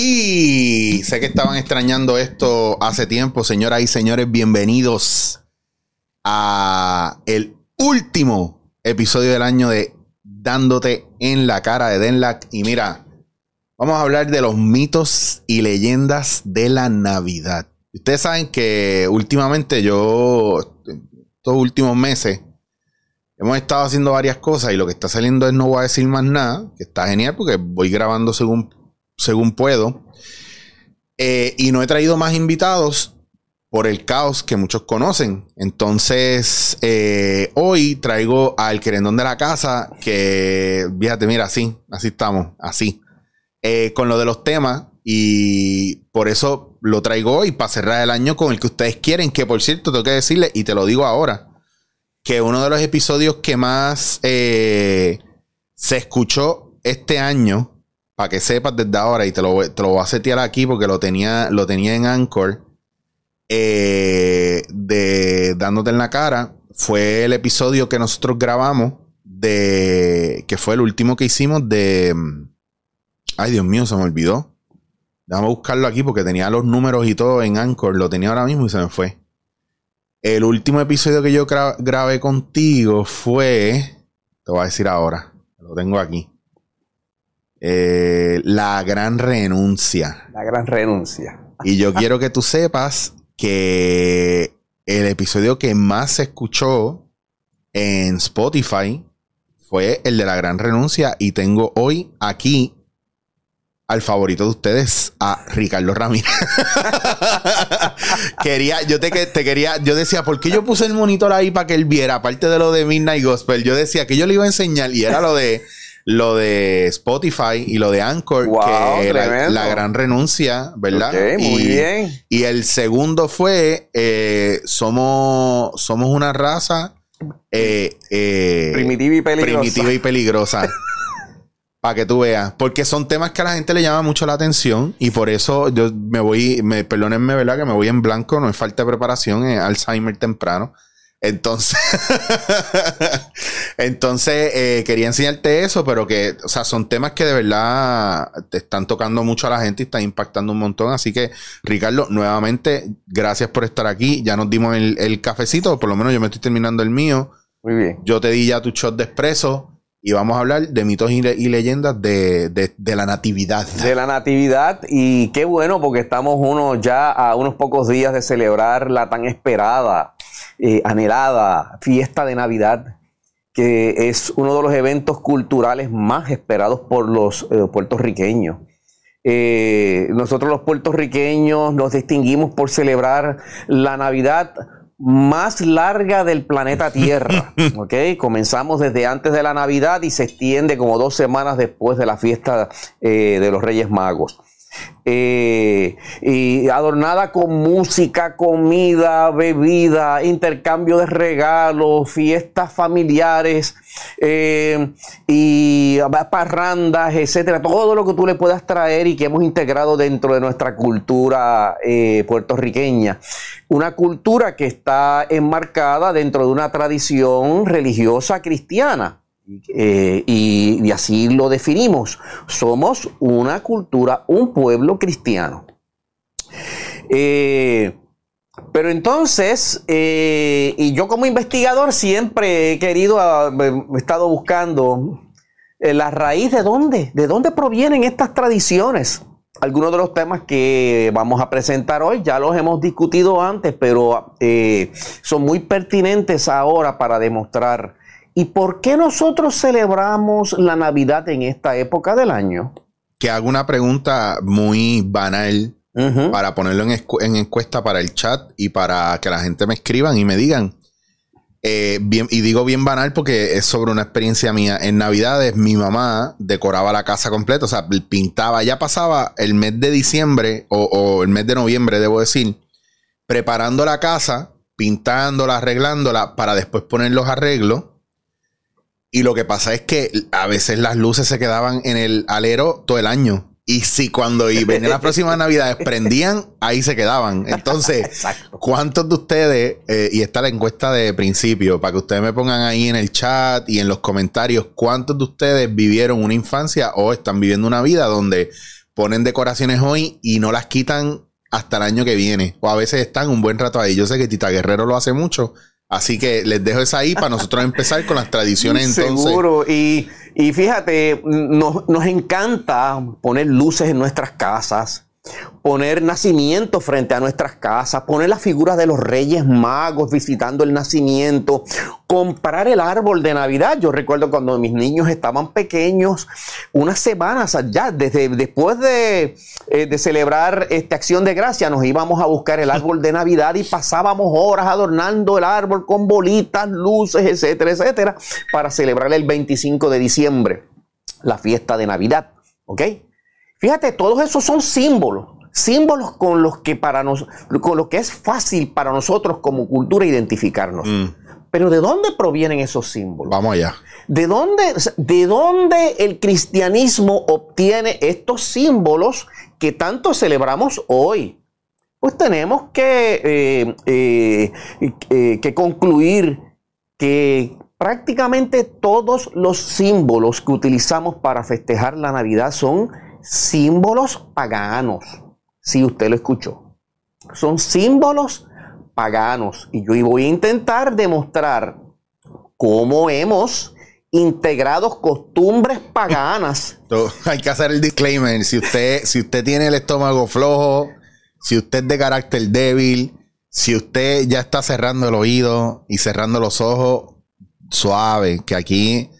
Y sé que estaban extrañando esto hace tiempo, señoras y señores, bienvenidos a el último episodio del año de Dándote en la cara de Denlac. Y mira, vamos a hablar de los mitos y leyendas de la Navidad. Ustedes saben que últimamente yo, estos últimos meses, hemos estado haciendo varias cosas y lo que está saliendo es no voy a decir más nada, que está genial porque voy grabando según, según puedo. Eh, y no he traído más invitados por el caos que muchos conocen. Entonces, eh, hoy traigo al querendón de la casa que, fíjate, mira, así, así estamos, así. Eh, con lo de los temas y por eso lo traigo hoy para cerrar el año con el que ustedes quieren, que por cierto tengo que decirle, y te lo digo ahora, que uno de los episodios que más se escuchó este año, para que sepas desde ahora, y te lo, te lo voy a setear aquí porque lo tenía, lo tenía en Anchor, eh, de Dándote en la cara, fue el episodio que nosotros grabamos de, que fue el último que hicimos de, ay Dios mío, se me olvidó. Déjame buscarlo aquí porque tenía los números y todo en Anchor, lo tenía ahora mismo y se me fue. El último episodio que yo grabé contigo fue. Te voy a decir ahora. Lo tengo aquí. Eh, la gran renuncia. La gran renuncia. Y yo quiero que tú sepas que el episodio que más se escuchó en Spotify fue el de la gran renuncia. Y tengo hoy aquí al favorito de ustedes, a Ricardo Ramírez. quería, yo te, te, quería, yo decía, ¿por qué yo puse el monitor ahí para que él viera? Aparte de lo de Midnight Gospel, yo decía que yo le iba a enseñar y era lo de lo de Spotify y lo de Anchor, que era la gran renuncia, ¿verdad? muy bien. Y el segundo fue eh, somos, somos una raza eh, eh, primitiva y peligrosa. Primitiva y peligrosa. Para que tú veas. Porque son temas que a la gente le llama mucho la atención. Y por eso yo me voy, me, perdónenme, ¿verdad? Que me voy en blanco, no es falta de preparación, es Alzheimer temprano. Entonces, entonces eh, quería enseñarte eso, pero que, o sea, son temas que de verdad te están tocando mucho a la gente y están impactando un montón. Así que, Ricardo, nuevamente, gracias por estar aquí. Ya nos dimos el, el cafecito, por lo menos yo me estoy terminando el mío. Muy bien. Yo te di ya tu shot de espresso. Y vamos a hablar de mitos y, leyendas de, la natividad. De la natividad. Y qué bueno, porque estamos uno ya a unos pocos días de celebrar la tan esperada, eh, anhelada fiesta de Navidad, que es uno de los eventos culturales más esperados por los eh, puertorriqueños. Eh, nosotros los puertorriqueños nos distinguimos por celebrar la Navidad más larga del planeta Tierra. ¿ok? Comenzamos desde antes de la Navidad y se extiende como dos semanas después de la fiesta eh, de los Reyes Magos. Eh, y adornada con música, comida, bebida, intercambio de regalos, fiestas familiares eh, y parrandas, etcétera, todo lo que tú le puedas traer y que hemos integrado dentro de nuestra cultura eh, puertorriqueña. Una cultura que está enmarcada dentro de una tradición religiosa cristiana. Eh, y, así lo definimos. Somos una cultura, un pueblo cristiano. Eh, pero entonces, eh, y yo como investigador siempre he querido, ah, he estado buscando la raíz de dónde, de dónde provienen estas tradiciones. Algunos de los temas que vamos a presentar hoy ya los hemos discutido antes, pero son muy pertinentes ahora para demostrar ¿Y por qué nosotros celebramos la Navidad en esta época del año? Que hago una pregunta muy banal para ponerlo en, encuesta para el chat y para que la gente me escriban y me digan. Eh, bien, y digo bien banal porque es sobre una experiencia mía. En Navidades mi mamá decoraba la casa completa, o sea, pintaba, ya pasaba el mes de diciembre o, o el mes de noviembre, debo decir, preparando la casa, pintándola, arreglándola para después poner los arreglos y lo que pasa es que a veces las luces se quedaban en el alero todo el año. Y si cuando y venían las próximas navidades prendían, ahí se quedaban. Entonces, ¿cuántos de ustedes, eh, y está la encuesta de principio, para que ustedes me pongan ahí en el chat y en los comentarios, cuántos de ustedes vivieron una infancia o están viviendo una vida donde ponen decoraciones hoy y no las quitan hasta el año que viene. O a veces están un buen rato ahí. Yo sé que Tita Guerrero lo hace mucho. Así que les dejo esa ahí para nosotros empezar con las tradiciones entonces. Seguro. Y, y fíjate, nos, nos encanta poner luces en nuestras casas poner nacimiento frente a nuestras casas, poner las figuras de los reyes magos visitando el nacimiento, comprar el árbol de Navidad. Yo recuerdo cuando mis niños estaban pequeños, unas semanas allá, desde después de, eh, de celebrar esta acción de gracia, nos íbamos a buscar el árbol de Navidad y pasábamos horas adornando el árbol con bolitas, luces, etcétera, etcétera, para celebrar el 25 de diciembre, la fiesta de Navidad. ¿Ok? Fíjate, todos esos son símbolos, símbolos con los que para nos, con lo que es fácil para nosotros como cultura identificarnos. Mm. Pero ¿de dónde provienen esos símbolos? Vamos allá. ¿De dónde, ¿De dónde el cristianismo obtiene estos símbolos que tanto celebramos hoy? Pues tenemos que, eh, eh, eh, que concluir que prácticamente todos los símbolos que utilizamos para festejar la Navidad son símbolos paganos. Si usted lo escuchó. Son símbolos paganos. Y yo voy a intentar demostrar cómo hemos integrado costumbres paganas. Hay que hacer el disclaimer. Si usted, si usted tiene el estómago flojo, si usted es de carácter débil, si usted ya está cerrando el oído y cerrando los ojos, suave, que aquí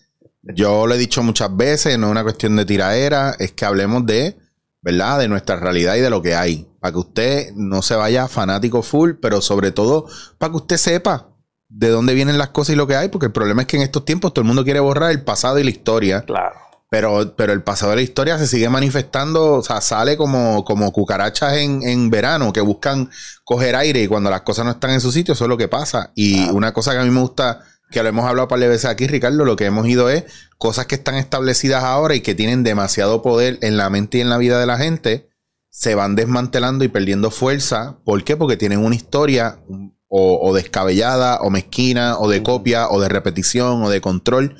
yo lo he dicho muchas veces, no es una cuestión de tiraera, es que hablemos de, ¿verdad? De nuestra realidad y de lo que hay. Para que usted no se vaya fanático full, pero sobre todo para que usted sepa de dónde vienen las cosas y lo que hay, porque el problema es que en estos tiempos todo el mundo quiere borrar el pasado y la historia. Claro. Pero, pero el pasado de la historia se sigue manifestando, o sea, sale como, como cucarachas en, en verano que buscan coger aire y cuando las cosas no están en su sitio, eso es lo que pasa. Y una cosa que a mí me gusta que lo hemos hablado para veces aquí, Ricardo, lo que hemos ido es cosas que están establecidas ahora y que tienen demasiado poder en la mente y en la vida de la gente, se van desmantelando y perdiendo fuerza. ¿Por qué? Porque tienen una historia o, descabellada, o mezquina, o de copia, o de repetición, o de control,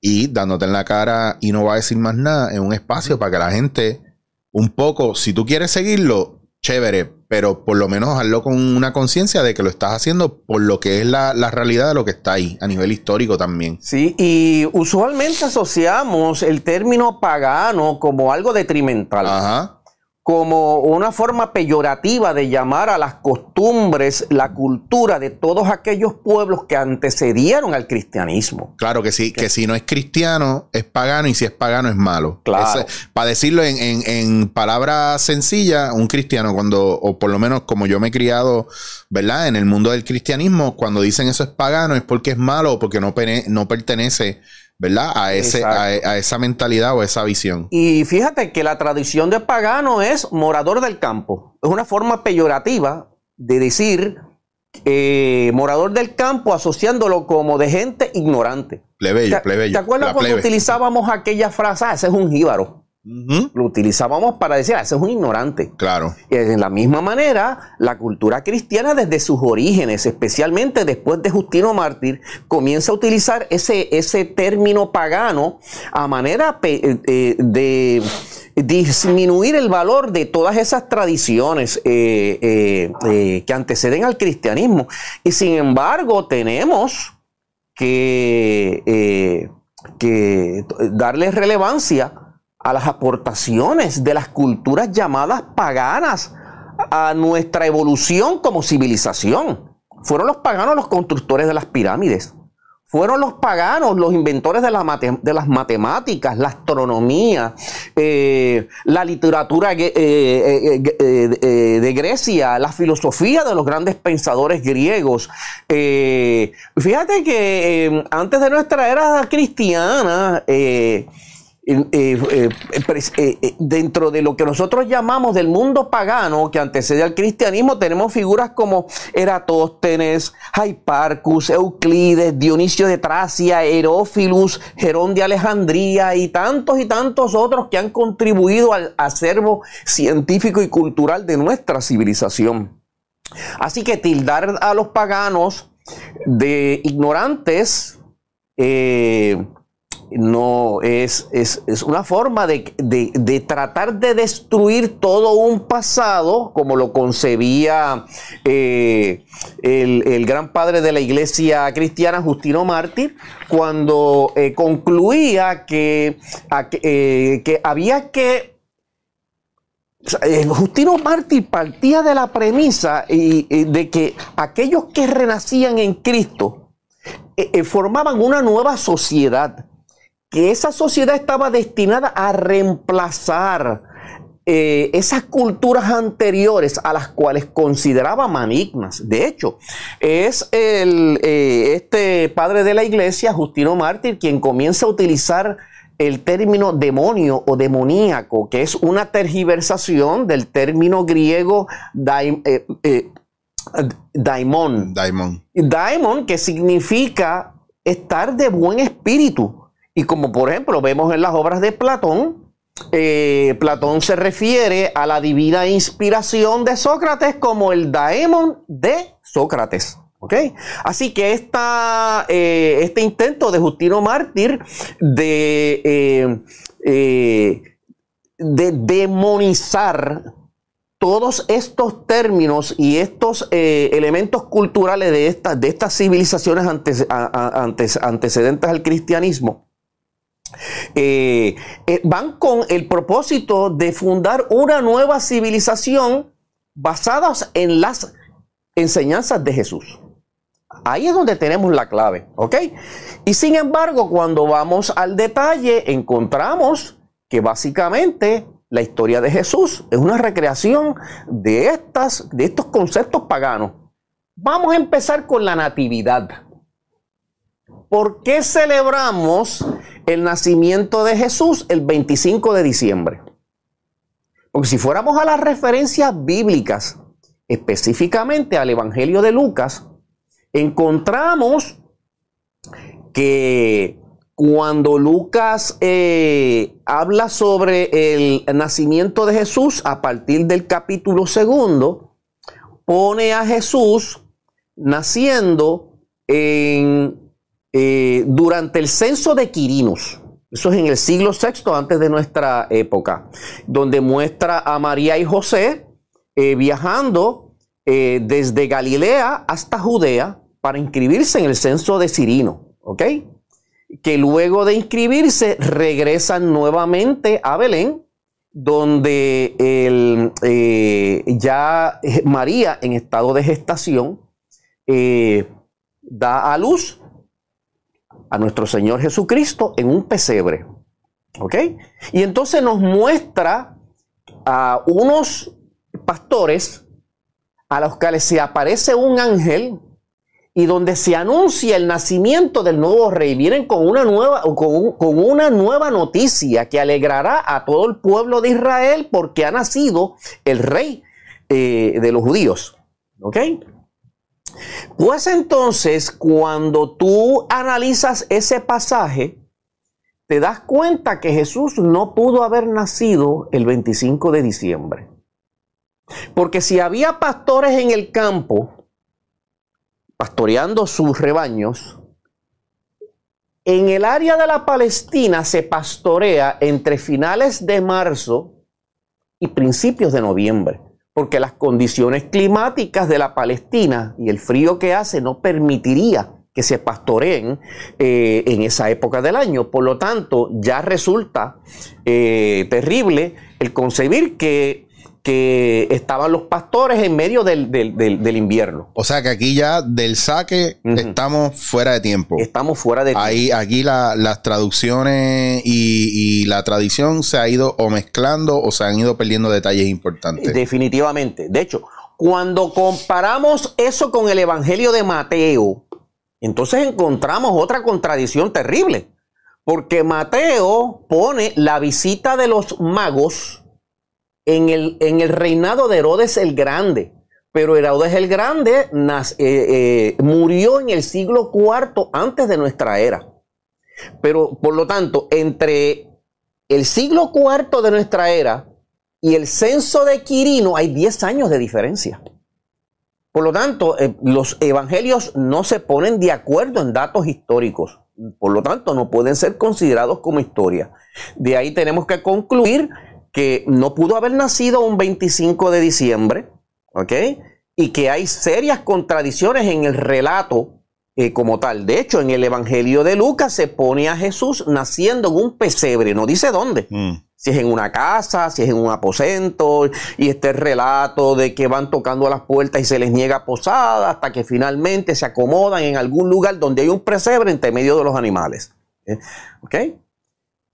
y dándote en la cara y no va a decir más nada en un espacio para que la gente, un poco, si tú quieres seguirlo, chévere, pero por lo menos hazlo con una conciencia de que lo estás haciendo por lo que es la, la, realidad de lo que está ahí, a nivel histórico también. Sí, y usualmente asociamos el término pagano como algo detrimental. Ajá como una forma peyorativa de llamar a las costumbres, la cultura de todos aquellos pueblos que antecedieron al cristianismo. Claro que sí, que, si no es cristiano, es pagano, y si es pagano, es malo. Claro. para decirlo en, en, en palabras sencillas, un cristiano, cuando, o por lo menos como yo me he criado, ¿verdad? En el mundo del cristianismo, cuando dicen eso es pagano, es porque es malo o porque no, no pertenece ¿verdad? A, ese, a, esa mentalidad o esa visión. Y fíjate que la tradición de pagano es morador del campo. Es una forma peyorativa de decir eh, morador del campo asociándolo como de gente ignorante. Plebeyo, plebeyo. ¿Te acuerdas cuando utilizábamos aquella frase? Ah, ese es un jíbaro. Lo utilizábamos para decir, ah, ese es un ignorante. Claro. Y de la misma manera, la cultura cristiana desde sus orígenes, especialmente después de Justino Mártir, comienza a utilizar ese, ese término pagano a manera eh, eh, de disminuir el valor de todas esas tradiciones eh, que anteceden al cristianismo. Y sin embargo, tenemos que, que darle relevancia a las aportaciones de las culturas llamadas paganas a nuestra evolución como civilización. Fueron los paganos los constructores de las pirámides. Fueron los paganos los inventores de, las matemáticas, la astronomía, eh, la literatura eh, eh, de Grecia, la filosofía de los grandes pensadores griegos. fíjate que antes de nuestra era cristiana, eh, eh, eh, dentro de lo que nosotros llamamos del mundo pagano que antecede al cristianismo, tenemos figuras como Eratóstenes, Haiparcus, Euclides, Dionisio de Tracia, Herófilus, Gerón de Alejandría y tantos y tantos otros que han contribuido al acervo científico y cultural de nuestra civilización. Así que tildar a los paganos de ignorantes, no es, es, una forma de, tratar de destruir todo un pasado, como lo concebía eh, el, gran padre de la iglesia cristiana, Justino Mártir, cuando eh, concluía que, que había que Justino Mártir partía de la premisa de que aquellos que renacían en Cristo eh, eh, formaban una nueva sociedad, que esa sociedad estaba destinada a reemplazar eh, esas culturas anteriores a las cuales consideraba malignas. De hecho, es el, este padre de la iglesia, Justino Mártir, quien comienza a utilizar el término demonio o demoníaco, que es una tergiversación del término griego daimon. Daimon. Daimon, que significa estar de buen espíritu. Y como por ejemplo vemos en las obras de Platón, eh, Platón se refiere a la divina inspiración de Sócrates como el daemon de Sócrates. Así que esta, eh, este intento de Justino Mártir de, eh, de demonizar todos estos términos y estos elementos culturales de, de estas civilizaciones antecedentes al cristianismo eh, eh, van con el propósito de fundar una nueva civilización basada en las enseñanzas de Jesús. Ahí es donde tenemos la clave, ¿ok? Y sin embargo, cuando vamos al detalle, encontramos que básicamente la historia de Jesús. Es una recreación de, estas, de estos conceptos paganos. Vamos a empezar con la natividad. ¿Por qué celebramos el nacimiento de Jesús el 25 de diciembre? Porque si fuéramos a las referencias bíblicas, específicamente al Evangelio de Lucas, encontramos que cuando Lucas eh, habla sobre el nacimiento de Jesús a partir del capítulo segundo, pone a Jesús naciendo en, eh, durante el censo de Quirinos. Eso es en el siglo VI antes de nuestra época, donde muestra a María y José eh, viajando desde Galilea hasta Judea para inscribirse en el censo de Cirino. ¿Ok? que luego de inscribirse regresan nuevamente a Belén, donde eh, ya María en estado de gestación eh, da a luz a nuestro Señor Jesucristo en un pesebre. ¿Ok? Y entonces nos muestra a unos pastores a los cuales se aparece un ángel y donde se anuncia el nacimiento del nuevo rey. Vienen con una nueva, con, una nueva noticia que alegrará a todo el pueblo de Israel porque ha nacido el rey eh, de los judíos. ¿Ok? Pues entonces, cuando tú analizas ese pasaje, te das cuenta que Jesús no pudo haber nacido el 25 de diciembre. Porque si había pastores en el campo, pastoreando sus rebaños, en el área de la Palestina se pastorea entre finales de marzo y principios de noviembre, porque las condiciones climáticas de la Palestina y el frío que hace no permitiría que se pastoreen eh, en esa época del año. Por lo tanto, ya resulta eh, terrible el concebir que que estaban los pastores en medio del, invierno. O sea que aquí ya del saque estamos fuera de tiempo. Estamos fuera de tiempo. Ahí, aquí las traducciones y, la tradición se ha ido o mezclando o se han ido perdiendo detalles importantes. Definitivamente. De hecho, cuando comparamos eso con el Evangelio de Mateo, entonces encontramos otra contradicción terrible. Porque Mateo pone la visita de los magos en el, en el reinado de Herodes el Grande. Pero Herodes el Grande eh, eh, murió en el siglo IV antes de nuestra era. Pero por lo tanto, entre el siglo IV de nuestra era y el censo de Quirino hay 10 años de diferencia. Por lo tanto, eh, los evangelios no se ponen de acuerdo en datos históricos. Por lo tanto, no pueden ser considerados como historia. De ahí tenemos que concluir que no pudo haber nacido un 25 de diciembre, ¿ok? Y que hay serias contradicciones en el relato eh, como tal. De hecho, en el Evangelio de Lucas se pone a Jesús naciendo en un pesebre, no dice dónde. Mm. Si es en una casa, si es en un aposento, y este relato de que van tocando a las puertas y se les niega posada hasta que finalmente se acomodan en algún lugar donde hay un pesebre entre medio de los animales. ¿eh? ¿Ok?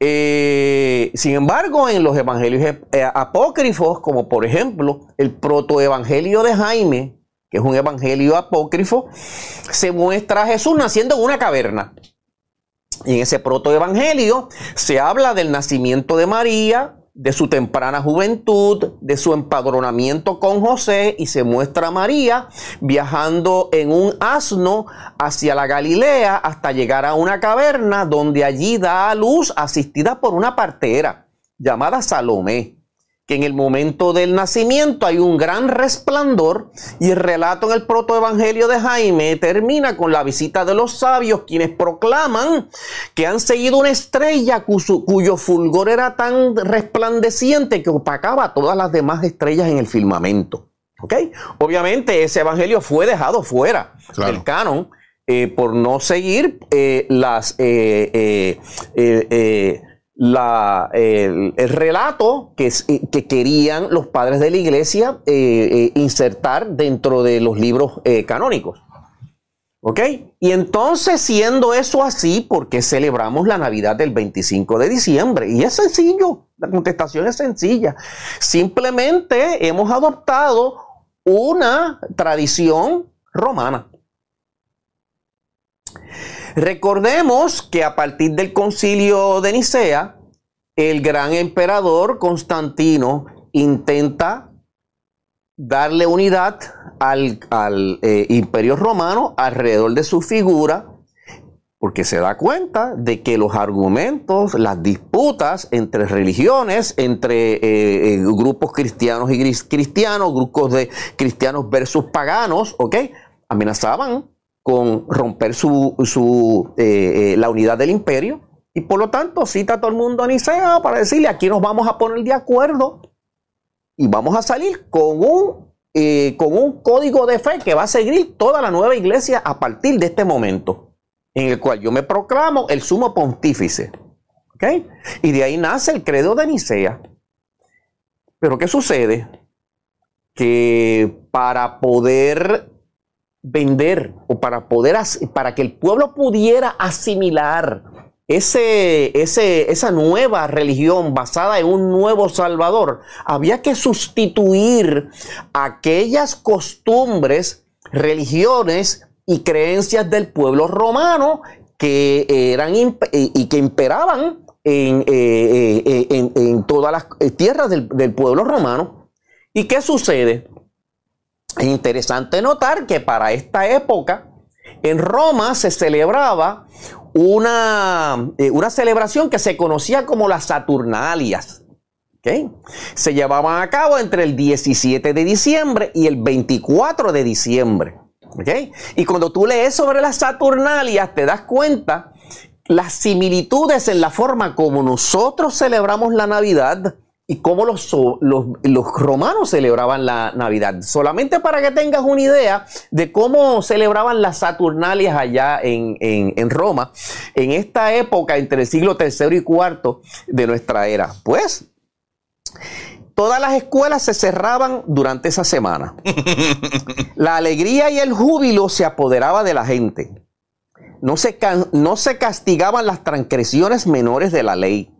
Eh, sin embargo, en los evangelios eh, apócrifos, como por ejemplo el protoevangelio de Jaime, que es un evangelio apócrifo, se muestra a Jesús naciendo en una caverna. Y en ese protoevangelio se habla del nacimiento de María, de su temprana juventud, de su empadronamiento con José y se muestra a María viajando en un asno hacia la Galilea hasta llegar a una caverna donde allí da a luz asistida por una partera llamada Salomé que en el momento del nacimiento hay un gran resplandor y el relato en el protoevangelio de Jaime termina con la visita de los sabios quienes proclaman que han seguido una estrella cuyo, fulgor era tan resplandeciente que opacaba todas las demás estrellas en el firmamento. ¿Ok? Obviamente ese evangelio fue dejado fuera del canon eh, por no seguir eh, las... Eh, el, relato que, que, querían los padres de la iglesia eh, eh, insertar dentro de los libros eh, canónicos. ¿Ok? Y entonces, siendo eso así, ¿por qué celebramos la Navidad del 25 de diciembre? Y es sencillo, la contestación es sencilla. Simplemente hemos adoptado una tradición romana. Recordemos que a partir del concilio de Nicea, el gran emperador Constantino intenta darle unidad al, eh, imperio romano alrededor de su figura, porque se da cuenta de que los argumentos, las disputas entre religiones, entre eh, eh, grupos cristianos y cristianos, grupos de cristianos versus paganos, ¿ok? Amenazaban con romper su, eh, eh, la unidad del imperio. Y por lo tanto cita a todo el mundo a Nicea para decirle, aquí nos vamos a poner de acuerdo y vamos a salir con un, eh, con un código de fe que va a seguir toda la nueva iglesia a partir de este momento, en el cual yo me proclamo el sumo pontífice. Y de ahí nace el credo de Nicea. Pero ¿qué sucede? Que para poder vender o para poder para que el pueblo pudiera asimilar ese, ese, esa nueva religión basada en un nuevo Salvador, había que sustituir aquellas costumbres, religiones y creencias del pueblo romano que eran y que imperaban en, eh, eh, en, todas las tierras del, del pueblo romano. ¿Y qué sucede? Es interesante notar que para esta época en Roma se celebraba una, eh, una celebración que se conocía como las Saturnalias. Se llevaban a cabo entre el 17 de diciembre y el 24 de diciembre. Y cuando tú lees sobre las Saturnalias te das cuenta las similitudes en la forma como nosotros celebramos la Navidad y cómo los, los, romanos celebraban la Navidad. Solamente para que tengas una idea de cómo celebraban las Saturnalias allá en, Roma, en esta época entre el siglo III y IV de nuestra era. Pues, todas las escuelas se cerraban durante esa semana. La alegría y el júbilo se apoderaba de la gente. No se, no se castigaban las transgresiones menores de la ley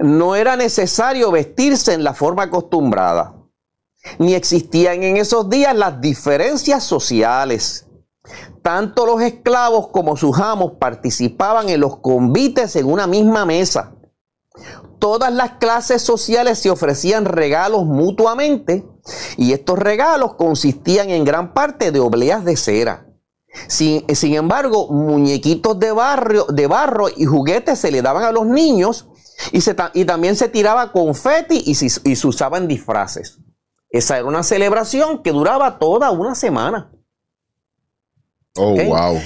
no era necesario vestirse en la forma acostumbrada, ni existían en esos días las diferencias sociales. Tanto los esclavos como sus amos participaban en los convites en una misma mesa. Todas las clases sociales se ofrecían regalos mutuamente y estos regalos consistían en gran parte de obleas de cera. Sin, embargo, muñequitos de, barrio, de barro y juguetes se le daban a los niños y, se, y también se tiraba confeti y, y se usaban disfraces. Esa era una celebración que duraba toda una semana. Oh, wow.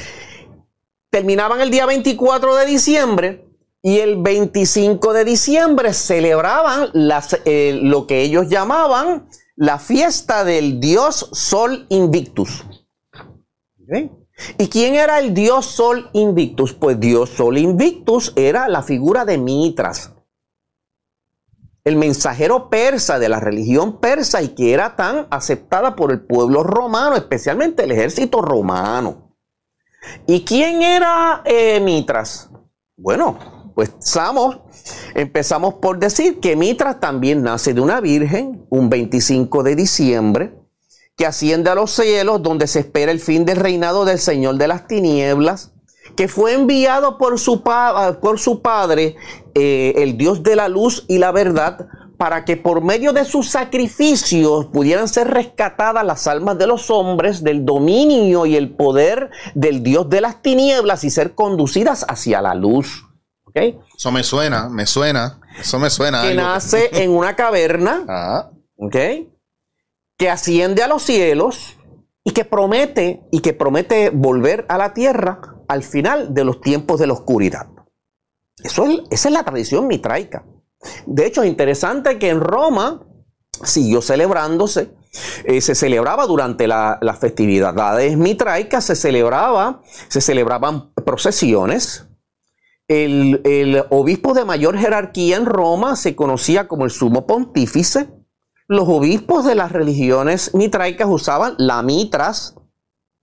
terminaban el día 24 de diciembre y el 25 de diciembre celebraban las, eh, lo que ellos llamaban la fiesta del dios Sol Invictus. ¿Y quién era el dios Sol Invictus? Pues dios Sol Invictus era la figura de Mitras, el mensajero persa de la religión persa y que era tan aceptada por el pueblo romano, especialmente el ejército romano. ¿Y quién era eh, Mitras? Bueno, pues Samos, empezamos por decir que Mitras también nace de una virgen un 25 de diciembre, que asciende a los cielos donde se espera el fin del reinado del Señor de las tinieblas, que fue enviado por su, por su padre, eh, el Dios de la luz y la verdad, para que por medio de sus sacrificios pudieran ser rescatadas las almas de los hombres del dominio y el poder del Dios de las tinieblas y ser conducidas hacia la luz. Eso me suena, me suena, eso me suena. Que nace en una caverna, Que asciende a los cielos y que promete y que promete volver a la tierra al final de los tiempos de la oscuridad. Eso es, esa es la tradición mitraica. De hecho, es interesante que en Roma siguió celebrándose. Eh, se celebraba durante las la festividades mitraicas, se celebraba, se celebraban procesiones, el, obispo de mayor jerarquía en Roma se conocía como el sumo pontífice. Los obispos de las religiones mitraicas usaban la mitras,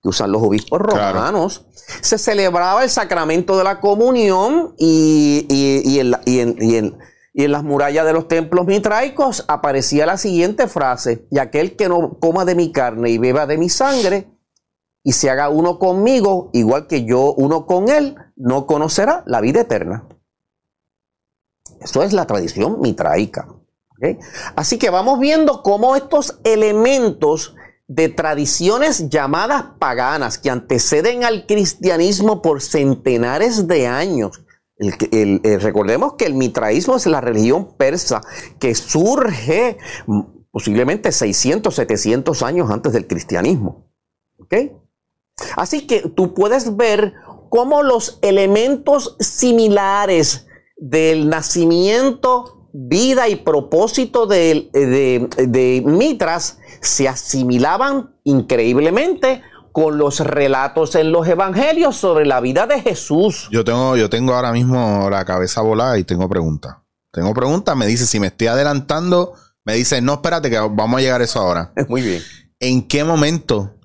que usan los obispos romanos. Se celebraba el sacramento de la comunión y, en, las murallas de los templos mitraicos aparecía la siguiente frase, y aquel que no coma de mi carne y beba de mi sangre, y se haga uno conmigo, igual que yo uno con él, no conocerá la vida eterna. Eso es la tradición mitraica. Así que vamos viendo cómo estos elementos de tradiciones llamadas paganas que anteceden al cristianismo por centenares de años. recordemos que el mitraísmo es la religión persa que surge posiblemente 600, 700 años antes del cristianismo. Así que tú puedes ver cómo los elementos similares del nacimiento, vida y propósito de, de, Mitras se asimilaban increíblemente con los relatos en los evangelios sobre la vida de Jesús. Yo tengo, yo tengo ahora mismo la cabeza volada y tengo preguntas. Tengo preguntas, me dice, si me estoy adelantando, me dice, no, espérate, que vamos a llegar a eso ahora. Muy bien. ¿En qué momento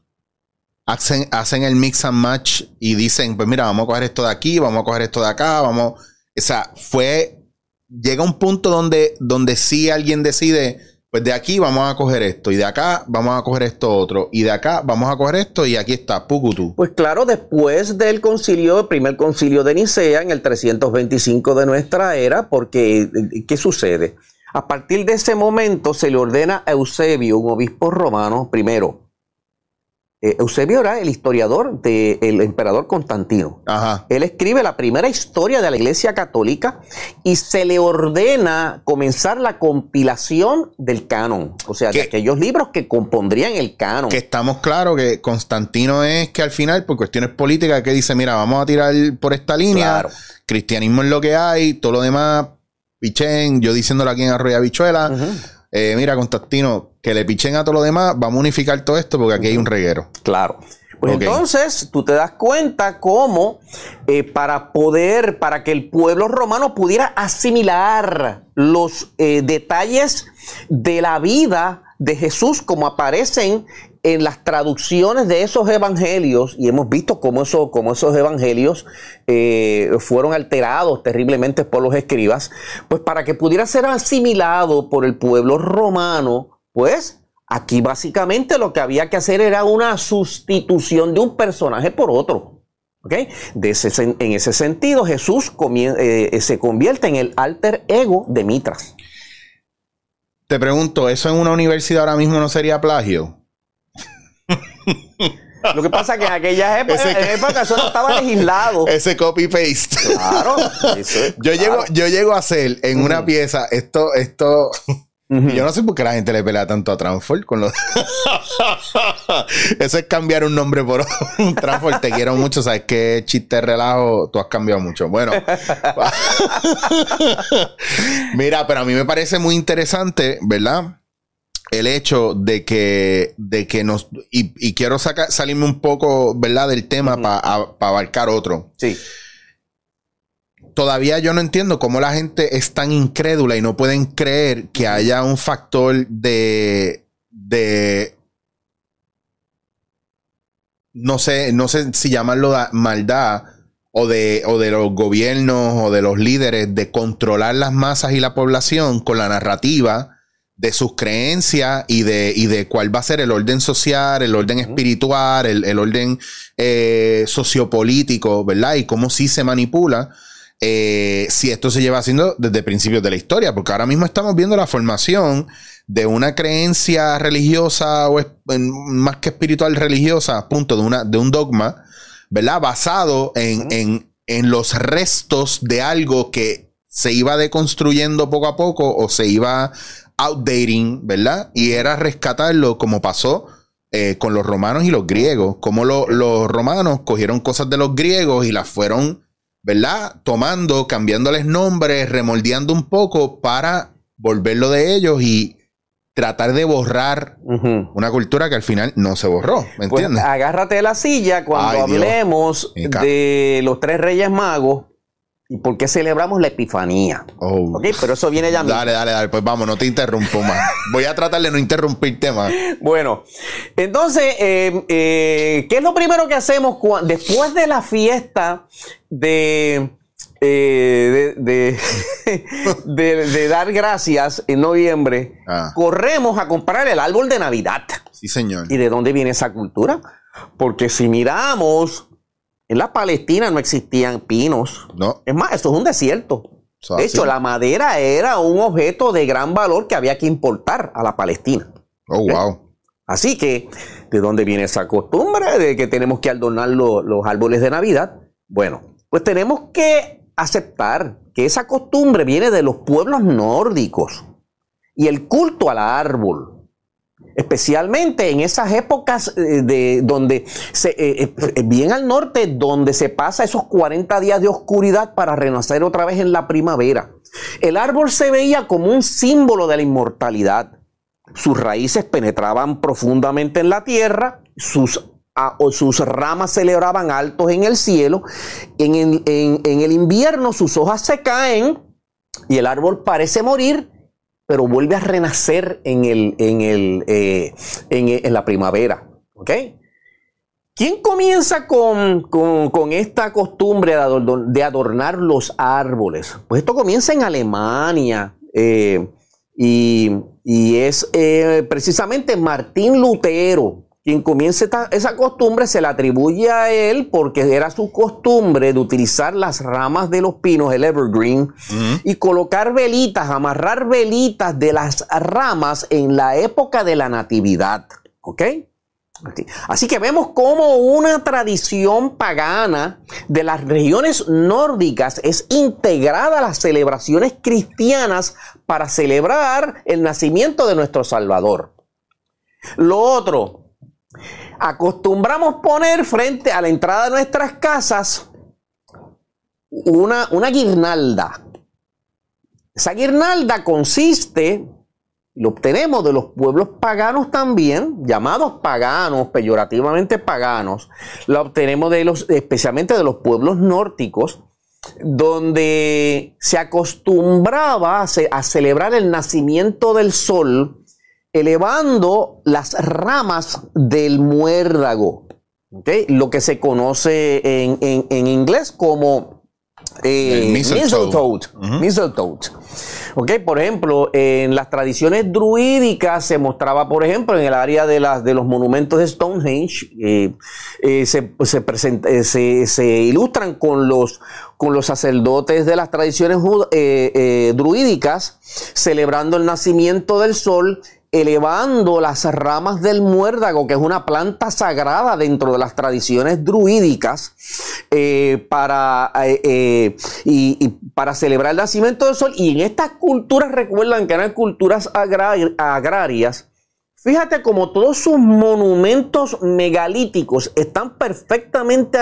hacen, hacen el mix and match y dicen, pues mira, vamos a coger esto de aquí, vamos a coger esto de acá, vamos. O sea, fue. Llega un punto donde, donde alguien decide, pues de aquí vamos a coger esto, y de acá vamos a coger esto otro, y de acá vamos a coger esto, y aquí está, Pukutu. Pues claro, después del concilio, el primer concilio de Nicea, en el 325 de nuestra era, porque, ¿qué sucede? A partir de ese momento se le ordena a Eusebio, un obispo romano, primero, eh, Eusebio era el historiador del emperador Constantino. Él escribe la primera historia de la Iglesia Católica y se le ordena comenzar la compilación del canon. O sea, de aquellos libros que compondrían el canon. Que estamos claros que Constantino es que al final, por cuestiones políticas, que dice, mira, vamos a tirar por esta línea. Cristianismo es lo que hay, todo lo demás, pichén, yo diciéndolo aquí en Arroyo Bichuela. Eh, mira, Constantino, que le pichen a todo lo demás, vamos a unificar todo esto porque aquí hay un reguero. Claro. Pues entonces tú te das cuenta cómo eh, para poder, para que el pueblo romano pudiera asimilar los eh, detalles de la vida de Jesús como aparecen en las traducciones de esos evangelios, y hemos visto cómo, cómo esos evangelios eh, fueron alterados terriblemente por los escribas, pues para que pudiera ser asimilado por el pueblo romano, pues aquí básicamente lo que había que hacer era una sustitución de un personaje por otro. ¿okay? De en ese sentido, Jesús eh, se convierte en el alter ego de Mitras. Te pregunto, ¿eso en una universidad ahora mismo no sería plagio? Lo que pasa es que en aquella época, eso no estaba legislado. Ese copy-paste. Claro. yo, Llego, yo llego a hacer en una pieza esto, esto, yo no sé por qué la gente le pelea tanto a Transform con los. Eso es cambiar un nombre por un Transform. Te quiero mucho. ¿Sabes qué chiste relajo? Tú has cambiado mucho. Bueno. Mira, pero a mí me parece muy interesante, ¿verdad? El hecho de que, de que nos. Y, quiero sacar, salirme un poco, ¿verdad? Del tema para abarcar otro. Sí todavía yo no entiendo cómo la gente es tan incrédula y no pueden creer que haya un factor de, de no sé, no sé si llamarlo maldad o de, o de los gobiernos o de los líderes de controlar las masas y la población con la narrativa de sus creencias y de, y de cuál va a ser el orden social, el orden espiritual, el, orden eh, sociopolítico, ¿verdad? Y cómo sí se manipula eh, si esto se lleva haciendo desde principios de la historia, porque ahora mismo estamos viendo la formación de una creencia religiosa o más que espiritual religiosa, punto, de, una, de un dogma, ¿verdad? Basado en, en, los restos de algo que se iba deconstruyendo poco a poco o se iba outdating, ¿verdad? Y era rescatarlo como pasó eh, con los romanos y los griegos, como los romanos cogieron cosas de los griegos y las fueron ¿verdad? Tomando, cambiándoles nombres, remoldeando un poco para volverlo de ellos y tratar de borrar una cultura que al final no se borró, ¿me pues entiendes? agárrate de la silla cuando hablemos de los tres reyes magos ¿Y por qué celebramos la Epifanía? Oh. pero eso viene ya mismo. Dale, dale, dale. Pues vamos, no te interrumpo más. Voy a tratar de no interrumpirte más. Bueno, entonces, eh, eh, ¿qué es lo primero que hacemos después de la fiesta de, eh, de, dar gracias en noviembre? Ah. Corremos a comprar el árbol de Navidad. Sí, señor. ¿Y de dónde viene esa cultura? Porque si miramos en la Palestina no existían pinos. No. Es más, esto es un desierto. de hecho, la madera era un objeto de gran valor que había que importar a la Palestina. Oh, wow. Así que, ¿de dónde viene esa costumbre de que tenemos que adornar los árboles de Navidad? Bueno, pues tenemos que aceptar que esa costumbre viene de los pueblos nórdicos y el culto al árbol especialmente en esas épocas eh, de donde se, eh, eh, bien al norte donde se pasa esos 40 días de oscuridad para renacer otra vez en la primavera. El árbol se veía como un símbolo de la inmortalidad. Sus raíces penetraban profundamente en la tierra, sus, sus ramas se elevaban altos en el cielo. En, en el invierno sus hojas se caen y el árbol parece morir pero vuelve a renacer en, el, en, el, eh, en, la primavera. ¿Ok? ¿Quién comienza con, esta costumbre de, adornar los árboles? Pues esto comienza en Alemania eh, y, es eh, precisamente Martín Lutero quien comience esa costumbre se la atribuye a él porque era su costumbre de utilizar las ramas de los pinos, el evergreen, y colocar velitas, amarrar velitas de las ramas en la época de la natividad. ¿Ok? Así que vemos como una tradición pagana de las regiones nórdicas es integrada a las celebraciones cristianas para celebrar el nacimiento de nuestro Salvador. Lo otro, acostumbramos poner frente a la entrada de nuestras casas una, una guirnalda. Esa guirnalda consiste, lo obtenemos de los pueblos paganos también, llamados paganos, peyorativamente paganos, la obtenemos de los, especialmente de los pueblos nórdicos, donde se acostumbraba a celebrar el nacimiento del sol elevando las ramas del muérdago, lo que se conoce en, inglés como eh, mistletoe. Por ejemplo, en las tradiciones druídicas se mostraba, por ejemplo, en el área de, las, de los monumentos de Stonehenge, eh, eh, se, se, ilustran con los, con los sacerdotes de las tradiciones druídicas, celebrando el nacimiento del sol elevando las ramas del muérdago, que es una planta sagrada dentro de las tradiciones druídicas, eh, para, eh, eh, y, para celebrar el nacimiento del sol. Y en estas culturas, recuerdan que eran culturas agrarias, Fíjate como todos sus monumentos megalíticos están perfectamente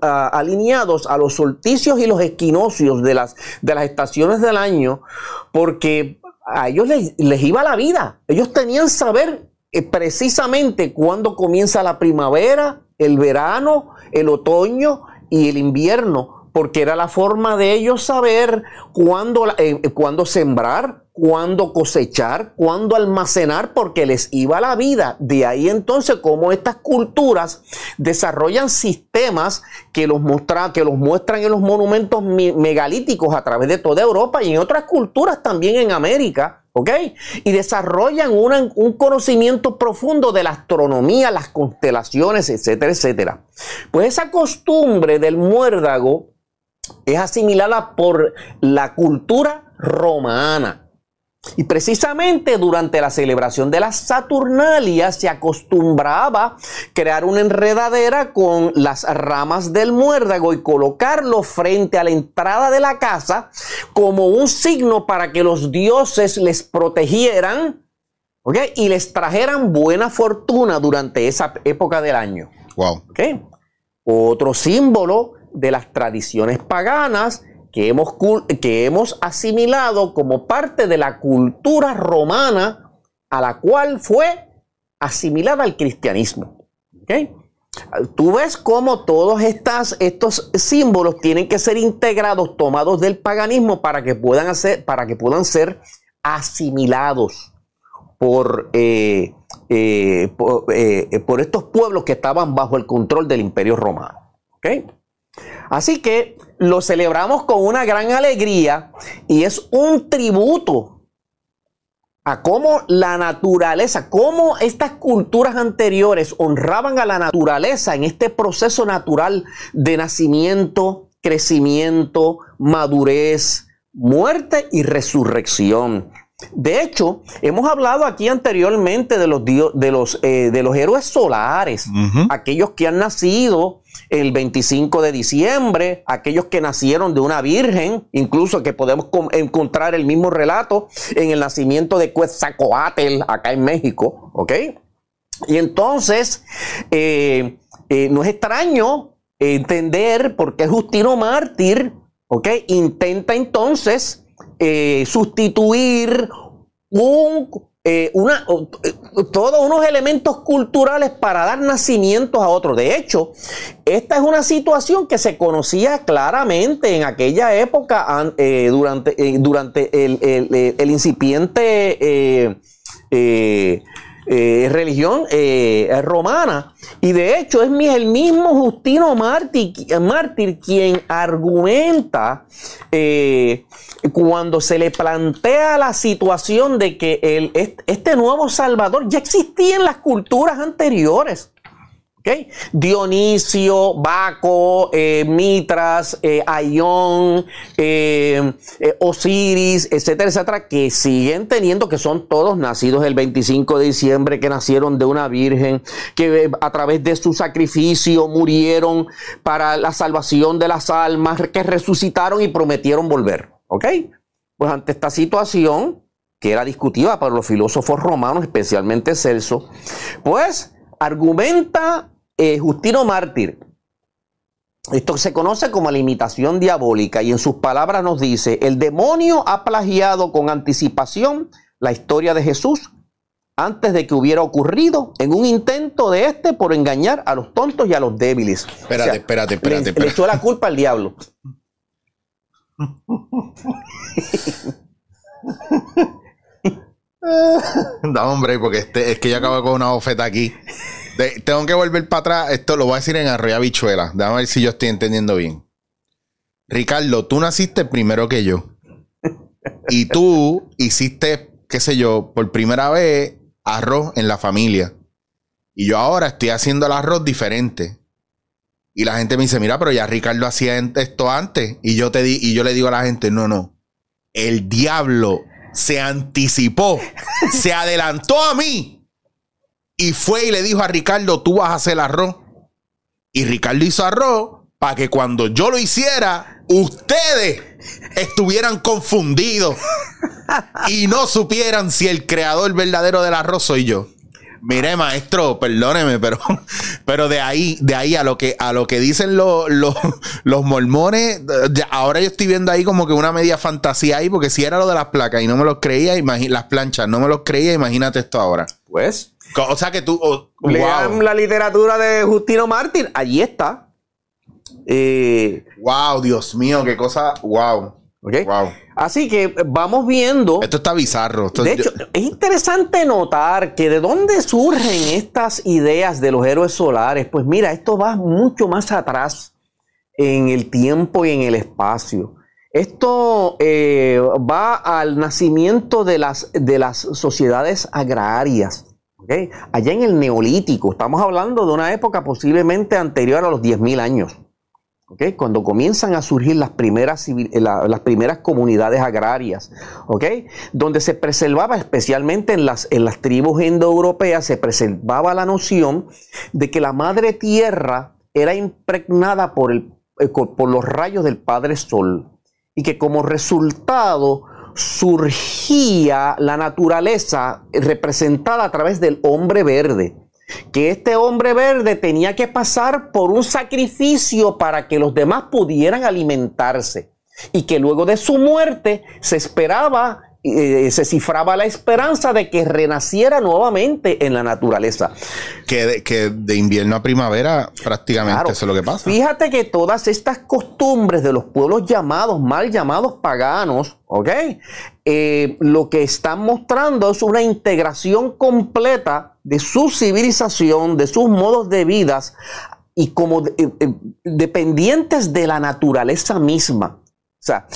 alineados a los solsticios y los equinoccios de las, de las estaciones del año, porque a ellos les, iba la vida. Ellos tenían saber eh, precisamente cuándo comienza la primavera, el verano, el otoño y el invierno, porque era la forma de ellos saber cuándo, eh, cuándo sembrar, cuándo cosechar, cuándo almacenar, porque les iba la vida. De ahí entonces cómo estas culturas desarrollan sistemas que los, que los muestran en los monumentos megalíticos a través de toda Europa y en otras culturas también en América. ¿Ok? Y desarrollan un conocimiento profundo de la astronomía, las constelaciones, etcétera, etcétera. Pues esa costumbre del muérdago es asimilada por la cultura romana. Y precisamente durante la celebración de las Saturnalias se acostumbraba crear una enredadera con las ramas del muérdago y colocarlo frente a la entrada de la casa como un signo para que los dioses les protegieran y les trajeran buena fortuna durante esa época del año. Wow. Otro símbolo de las tradiciones paganas que hemos, que hemos asimilado como parte de la cultura romana a la cual fue asimilada el cristianismo. Tú ves cómo todos estos símbolos tienen que ser integrados, tomados del paganismo para que puedan, hacer, para que puedan ser asimilados por, eh, eh, eh, por, estos pueblos que estaban bajo el control del imperio romano. Así que lo celebramos con una gran alegría y es un tributo a cómo la naturaleza, cómo estas culturas anteriores honraban a la naturaleza en este proceso natural de nacimiento, crecimiento, madurez, muerte y resurrección. De hecho, hemos hablado aquí anteriormente de los, de los, eh, de los héroes solares, aquellos que han nacido el 25 de diciembre, aquellos que nacieron de una virgen, incluso que podemos encontrar el mismo relato en el nacimiento de Quetzalcoatl acá en México, ¿ok? Y entonces, eh, eh, no es extraño entender por qué Justino Mártir, ¿ok? Intenta entonces eh, sustituir un, eh, una, eh, todos unos elementos culturales para dar nacimiento a otros. De hecho, esta es una situación que se conocía claramente en aquella época durante, durante el, incipiente eh, religión eh, romana. Y de hecho es el mismo Justino mártir, mártir quien argumenta eh, cuando se le plantea la situación de que este nuevo Salvador ya existía en las culturas anteriores. Dionisio, Baco, eh, Mitras, eh, Aión, eh, Osiris, etcétera, etcétera, que siguen teniendo, que son todos nacidos el 25 de diciembre, que nacieron de una virgen, que a través de su sacrificio murieron para la salvación de las almas, que resucitaron y prometieron volver. ¿Ok? Pues ante esta situación, que era discutida por los filósofos romanos, especialmente Celso, pues argumenta eh, Justino Mártir, esto se conoce como la imitación diabólica y en sus palabras nos dice, el demonio ha plagiado con anticipación la historia de Jesús antes de que hubiera ocurrido en un intento de este por engañar a los tontos y a los débiles. Espérate, espérate, espérate, le, echó la culpa al diablo. no, hombre, porque este, es que yo acabo con una bofeta aquí tengo que volver para atrás. Esto lo voy a decir en Arroyo Bichuela. Déjame ver si yo estoy entendiendo bien. Ricardo, tú naciste primero que yo. Y tú hiciste, qué sé yo, por primera vez arroz en la familia. Y yo ahora estoy haciendo el arroz diferente. Y la gente me dice, mira, pero ya Ricardo hacía esto antes. Y yo, te di, y yo le digo a la gente, no, no. El diablo se anticipó, se adelantó a mí y fue y le dijo a Ricardo, tú vas a hacer arroz. Y Ricardo hizo arroz para que cuando yo lo hiciera, ustedes estuvieran confundidos y no supieran si el creador verdadero del arroz soy yo. Mire, maestro, perdóneme, pero, pero de ahí, de ahí a lo que, a lo que dicen los, los, los mormones, ahora yo estoy viendo ahí como que una media fantasía ahí, porque si era lo de las placas y no me los creía, las planchas, no me los creía, imagínate esto ahora. Pues. O sea que tú. Lean la literatura de Justino Martín, allí está. Eh, wow, Dios mío, qué cosa. Wow. Wow. Así que vamos viendo. Esto está bizarro. de hecho, es interesante notar que de dónde surgen estas ideas de los héroes solares. Pues mira, esto va mucho más atrás en el tiempo y en el espacio. Esto eh, va al nacimiento de las, de las sociedades agrarias. Allá en el Neolítico, estamos hablando de una época posiblemente anterior a los 10.000 años. Cuando comienzan a surgir las primeras, las primeras comunidades agrarias, Donde se preservaba, especialmente en las, en las tribus indoeuropeas, se preservaba la noción de que la madre tierra era impregnada por, el, eh, por los rayos del Padre Sol y que como resultado surgía la naturaleza representada a través del hombre verde que este hombre verde tenía que pasar por un sacrificio para que los demás pudieran alimentarse y que luego de su muerte se esperaba eh, se cifraba la esperanza de que renaciera nuevamente en la naturaleza. Que de, que de invierno a primavera prácticamente eso es lo que pasa. Fíjate que todas estas costumbres de los pueblos llamados, mal llamados paganos, ¿ok? Eh, lo que están mostrando es una integración completa de su civilización, de sus modos de vida y como eh, dependientes de la naturaleza misma. O sea,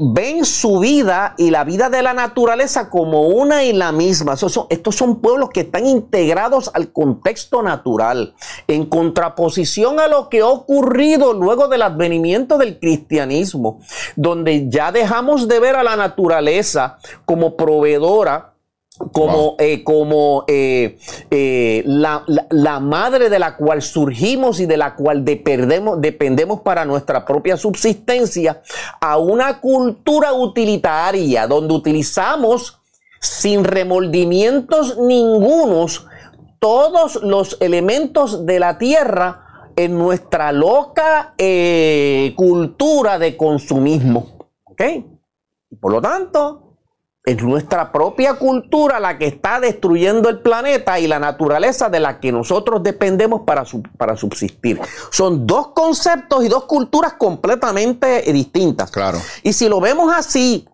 ven su vida y la vida de la naturaleza como una y la misma. estos son pueblos que están integrados al contexto natural, en contraposición a lo que ha ocurrido luego del advenimiento del cristianismo, donde ya dejamos de ver a la naturaleza como proveedora como, eh, como eh, eh, la, la, madre de la cual surgimos y de la cual dependemos, dependemos para nuestra propia subsistencia, a una cultura utilitaria donde utilizamos sin remordimientos ningunos todos los elementos de la tierra en nuestra loca cultura de consumismo. ¿Ok? Por lo tanto, es nuestra propia cultura la que está destruyendo el planeta y la naturaleza de la que nosotros dependemos para, para subsistir. Son dos conceptos y dos culturas completamente distintas. Claro. Y si lo vemos así,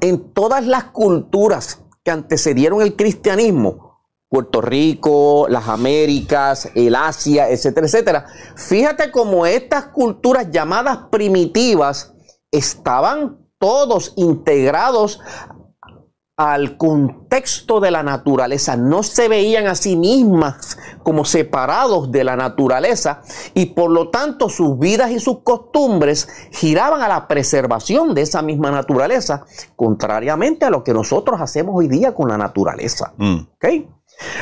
en todas las culturas que antecedieron el cristianismo, Puerto Rico, las Américas, el Asia, etcétera, etcétera, fíjate cómo estas culturas llamadas primitivas estaban todos integrados al contexto de la naturaleza, no se veían a sí mismas como separados de la naturaleza y por lo tanto sus vidas y sus costumbres giraban a la preservación de esa misma naturaleza, contrariamente a lo que nosotros hacemos hoy día con la naturaleza. Mm.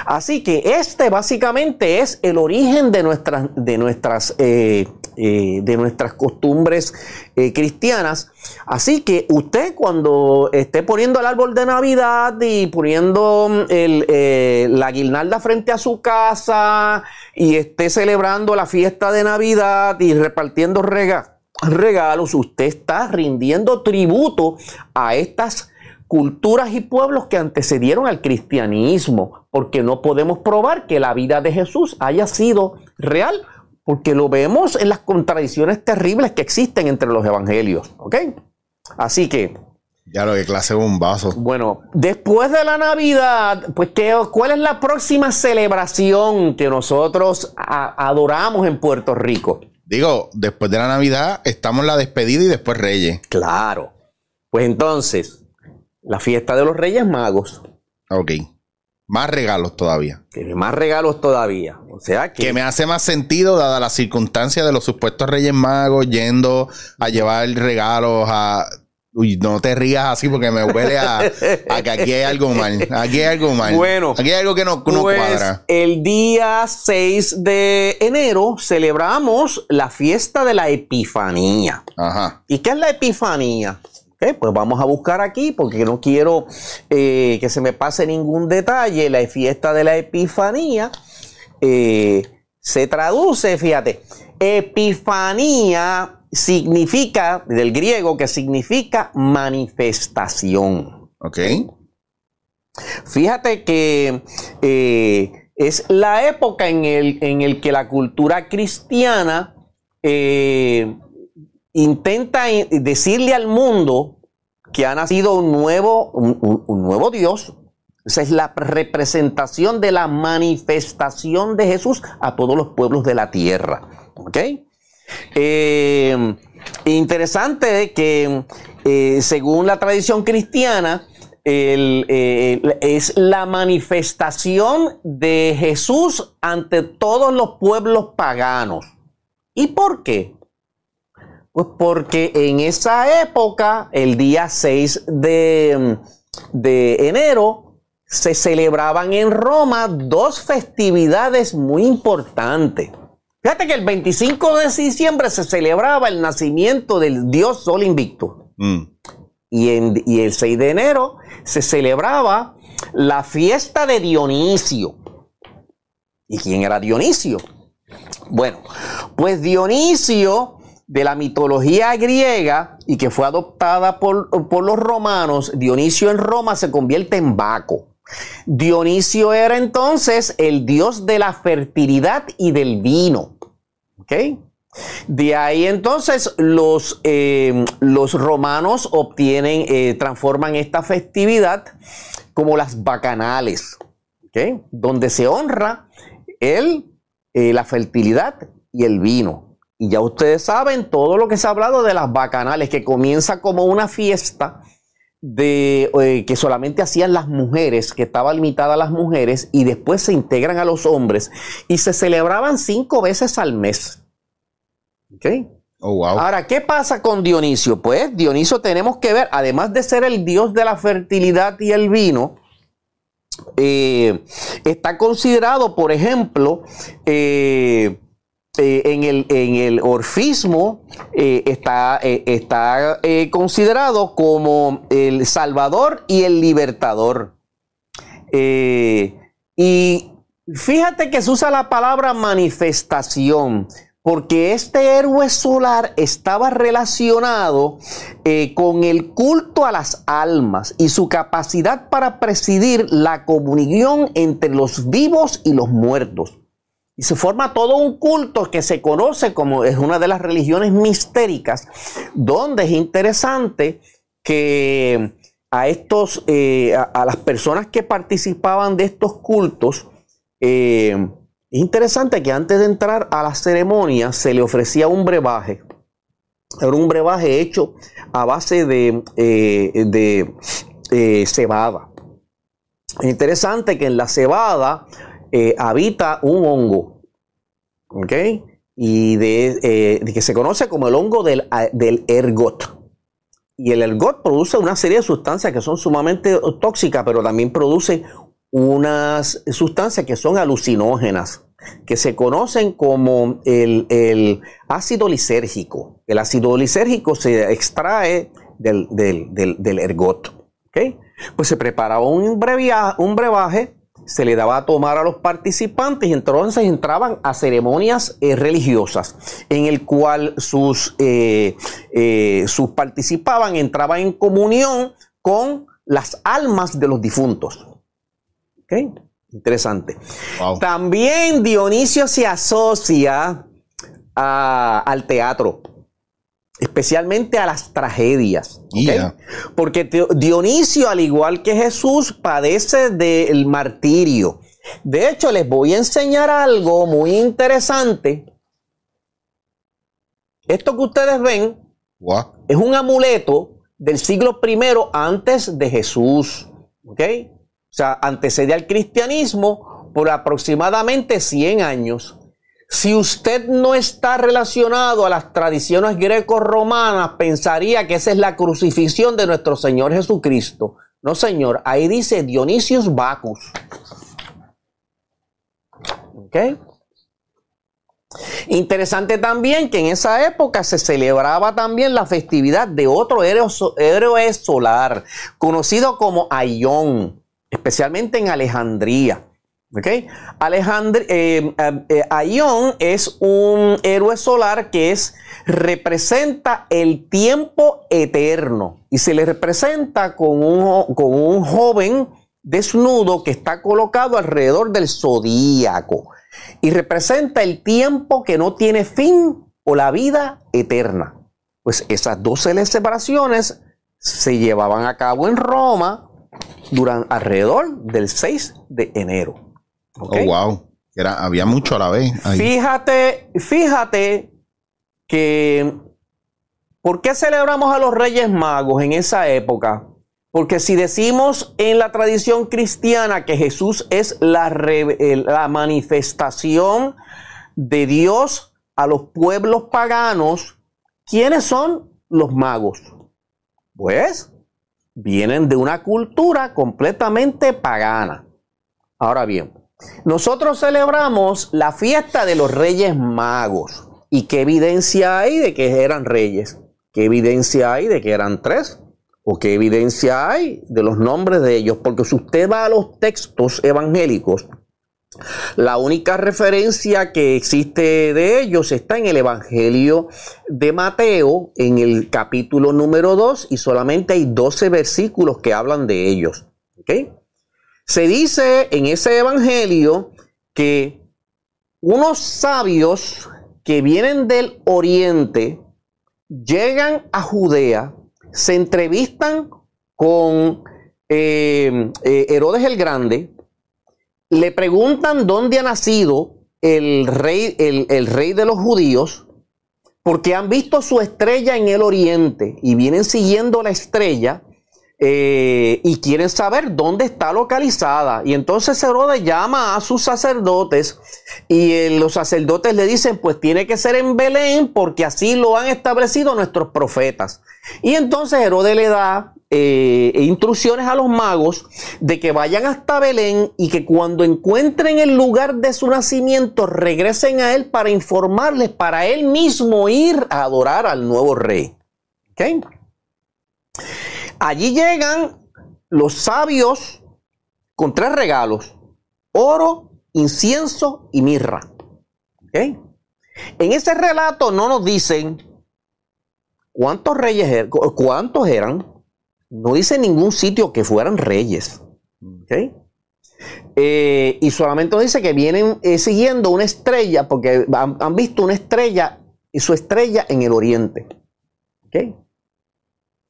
Así que este básicamente es el origen de nuestras, de nuestras, eh, eh, de nuestras costumbres eh, cristianas. Así que usted cuando esté poniendo el árbol de Navidad y poniendo el, la guirnalda frente a su casa y esté celebrando la fiesta de Navidad y repartiendo regalos, usted está rindiendo tributo a estas culturas y pueblos que antecedieron al cristianismo, porque no podemos probar que la vida de Jesús haya sido real, porque lo vemos en las contradicciones terribles que existen entre los evangelios, ¿ok? Así que... Ya lo que clase un vaso. Bueno, después de la Navidad, pues ¿qué, ¿cuál es la próxima celebración que nosotros adoramos en Puerto Rico? Digo, después de la Navidad estamos la despedida y después Reyes. Claro. Pues entonces, la fiesta de los Reyes Magos. Ok. Más regalos todavía. Tiene más regalos todavía. O sea que. Que me hace más sentido, dada la circunstancia de los supuestos Reyes Magos yendo a llevar regalos a. Uy, no te rías así porque me huele a, que aquí hay algo mal. Aquí hay algo mal. Bueno, aquí hay algo que no, no pues, cuadra. El día 6 de enero celebramos la fiesta de la Epifanía. Ajá. ¿Y qué es la Epifanía? Pues vamos a buscar aquí porque no quiero eh, que se me pase ningún detalle. La fiesta de la Epifanía eh, se traduce, fíjate, Epifanía significa, del griego, que significa manifestación. Ok. Fíjate que eh, es la época en el, en el que la cultura cristiana intenta decirle al mundo que ha nacido un nuevo, un nuevo Dios. Esa es la representación de la manifestación de Jesús a todos los pueblos de la tierra. ¿Ok? Eh, interesante que eh, según la tradición cristiana, es la manifestación de Jesús ante todos los pueblos paganos. ¿Y por qué? Pues porque en esa época, el día 6 de, de enero, se celebraban en Roma dos festividades muy importantes. Fíjate que el 25 de diciembre se celebraba el nacimiento del dios Sol Invicto. Mm. Y, y el 6 de enero se celebraba la fiesta de Dionisio. ¿Y quién era Dionisio? Bueno, pues Dionisio de la mitología griega y que fue adoptada por, los romanos, Dionisio en Roma se convierte en Baco. Dionisio era entonces el dios de la fertilidad y del vino. De ahí entonces los, eh, los romanos obtienen, eh, transforman esta festividad como las bacanales, donde se honra eh, la fertilidad y el vino. Y ya ustedes saben todo lo que se ha hablado de las bacanales, que comienza como una fiesta de, eh, que solamente hacían las mujeres, que estaba limitada a las mujeres, y después se integran a los hombres, y se celebraban cinco veces al mes. ¿Ok? Oh, Ahora, ¿qué pasa con Dionisio? Pues Dionisio tenemos que ver, además de ser el dios de la fertilidad y el vino, eh, está considerado, por ejemplo, eh, eh, en, el, en, el, orfismo eh, está, eh, está considerado como el salvador y el libertador. y fíjate que se usa la palabra manifestación, porque este héroe solar estaba relacionado con el culto a las almas y su capacidad para presidir la comunión entre los vivos y los muertos. Y se forma todo un culto que se conoce como es una de las religiones mistéricas, donde es interesante que a estos, eh, a, las personas que participaban de estos cultos, eh, es interesante que antes de entrar a la ceremonia se le ofrecía un brebaje. Era un brebaje hecho a base de, eh, de cebada. Es interesante que en la cebada habita un hongo, ¿ok? Y eh, de, que se conoce como el hongo del, del ergot. Y el ergot produce una serie de sustancias que son sumamente tóxicas, pero también produce unas sustancias que son alucinógenas, que se conocen como el, ácido lisérgico. El ácido lisérgico se extrae del, del, ergot. ¿okay? Pues se preparaba un, un brebaje se le daba a tomar a los participantes y entonces entraban a ceremonias eh, religiosas en el cual sus, eh, eh, sus participaban, entraban en comunión con las almas de los difuntos. ¿Ok? Interesante. También Dionisio se asocia al teatro especialmente a las tragedias. Porque Dionisio, al igual que Jesús, padece del martirio. De hecho, les voy a enseñar algo muy interesante. Esto que ustedes ven es un amuleto del siglo I antes de Jesús. ¿Ok? O sea, antecede al cristianismo por aproximadamente 100 años. Si usted no está relacionado a las tradiciones greco-romanas, pensaría que esa es la crucifixión de nuestro Señor Jesucristo. No, señor, ahí dice Dionisius Bacchus. Interesante también que en esa época se celebraba también la festividad de otro héroe solar, conocido como Aión, especialmente en Alejandría. ¿Okay? Alejandro, eh, eh, eh, es un héroe solar que es, representa el tiempo eterno y se le representa con un, con un joven desnudo que está colocado alrededor del zodíaco y representa el tiempo que no tiene fin o la vida eterna. Pues esas dos celebraciones se llevaban a cabo en Roma durante alrededor del 6 de enero. Oh, wow. Era, había mucho a la vez. Fíjate, fíjate que ¿por qué celebramos a los Reyes Magos en esa época? Porque si decimos en la tradición cristiana que Jesús es la, la manifestación de Dios a los pueblos paganos, ¿quiénes son los magos? Pues vienen de una cultura completamente pagana. Ahora bien, nosotros celebramos la fiesta de los Reyes Magos. ¿Y qué evidencia hay de que eran reyes? ¿Qué evidencia hay de que eran tres? ¿O qué evidencia hay de los nombres de ellos? Porque si usted va a los textos evangélicos, la única referencia que existe de ellos está en el Evangelio de Mateo, en el capítulo número 2, y solamente hay 12 versículos que hablan de ellos. ¿Okay? Se dice en ese evangelio que unos sabios que vienen del oriente llegan a Judea, se entrevistan con eh, eh, Herodes el Grande, le preguntan dónde ha nacido el rey, el rey de los judíos, porque han visto su estrella en el oriente y vienen siguiendo la estrella eh, y quieren saber dónde está localizada. Y entonces Herodes llama a sus sacerdotes y eh, los sacerdotes le dicen, pues tiene que ser en Belén porque así lo han establecido nuestros profetas. Y entonces Herodes le da eh, instrucciones a los magos de que vayan hasta Belén y que cuando encuentren el lugar de su nacimiento regresen a él para informarles, para él mismo ir a adorar al nuevo rey. ¿Okay? Allí llegan los sabios con tres regalos, oro, incienso y mirra. En ese relato no nos dicen cuántos reyes er-, cuántos eran, no dice ningún sitio que fueran reyes. Eh, y solamente nos dice que vienen eh, siguiendo una estrella, porque han, han, visto una estrella y su estrella en el oriente.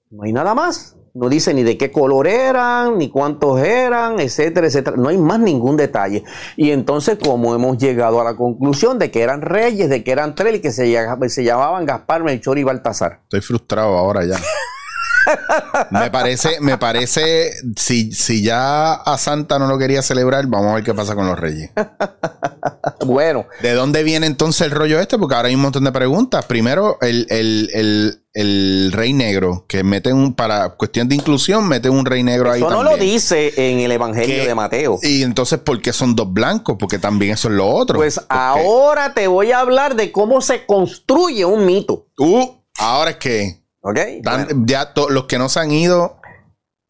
No hay nada más. No dice ni de qué color eran, ni cuántos eran, etcétera, etcétera. No hay más ningún detalle. Y entonces, como hemos llegado a la conclusión de que eran reyes, de que eran tres, y que se, se llamaban Gaspar, Melchor y Baltasar. Estoy frustrado ahora ya. me parece, me parece, si, si ya a Santa no lo quería celebrar, vamos a ver qué pasa con los reyes. bueno. ¿De dónde viene entonces el rollo este? Porque ahora hay un montón de preguntas. Primero, el, rey negro, que mete un, para cuestión de inclusión, mete un rey negro ahí. Eso no lo dice en el Evangelio de Mateo. Y entonces, ¿por qué son dos blancos? Porque también eso es lo otro. Pues ahora te voy a hablar de cómo se construye un mito. Uh, ahora es que Ok. Ya los que no se han ido,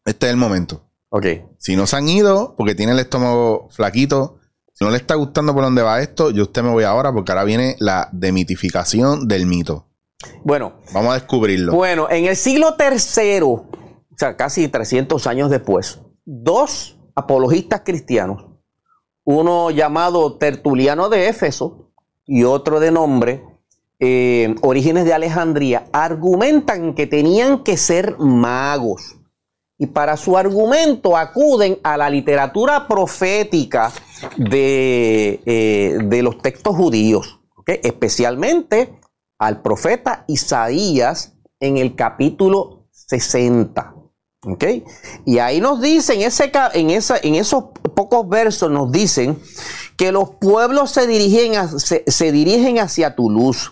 este es el momento. Ok. Si no se han ido, porque tiene el estómago flaquito, si no le está gustando por dónde va esto, yo usted me voy ahora porque ahora viene la demitificación del mito. Bueno. Vamos a descubrirlo. Bueno, en el siglo III, o sea, casi 300 años después, dos apologistas cristianos, uno llamado Tertuliano de Éfeso y otro de nombre eh, Orígenes de Alejandría, argumentan que tenían que ser magos. Y para su argumento acuden a la literatura profética de, eh, los textos judíos, especialmente al profeta Isaías en el capítulo 60. Y ahí nos dicen, en, esa, en esos pocos versos nos dicen que los pueblos se dirigen, se, se dirigen hacia tu luz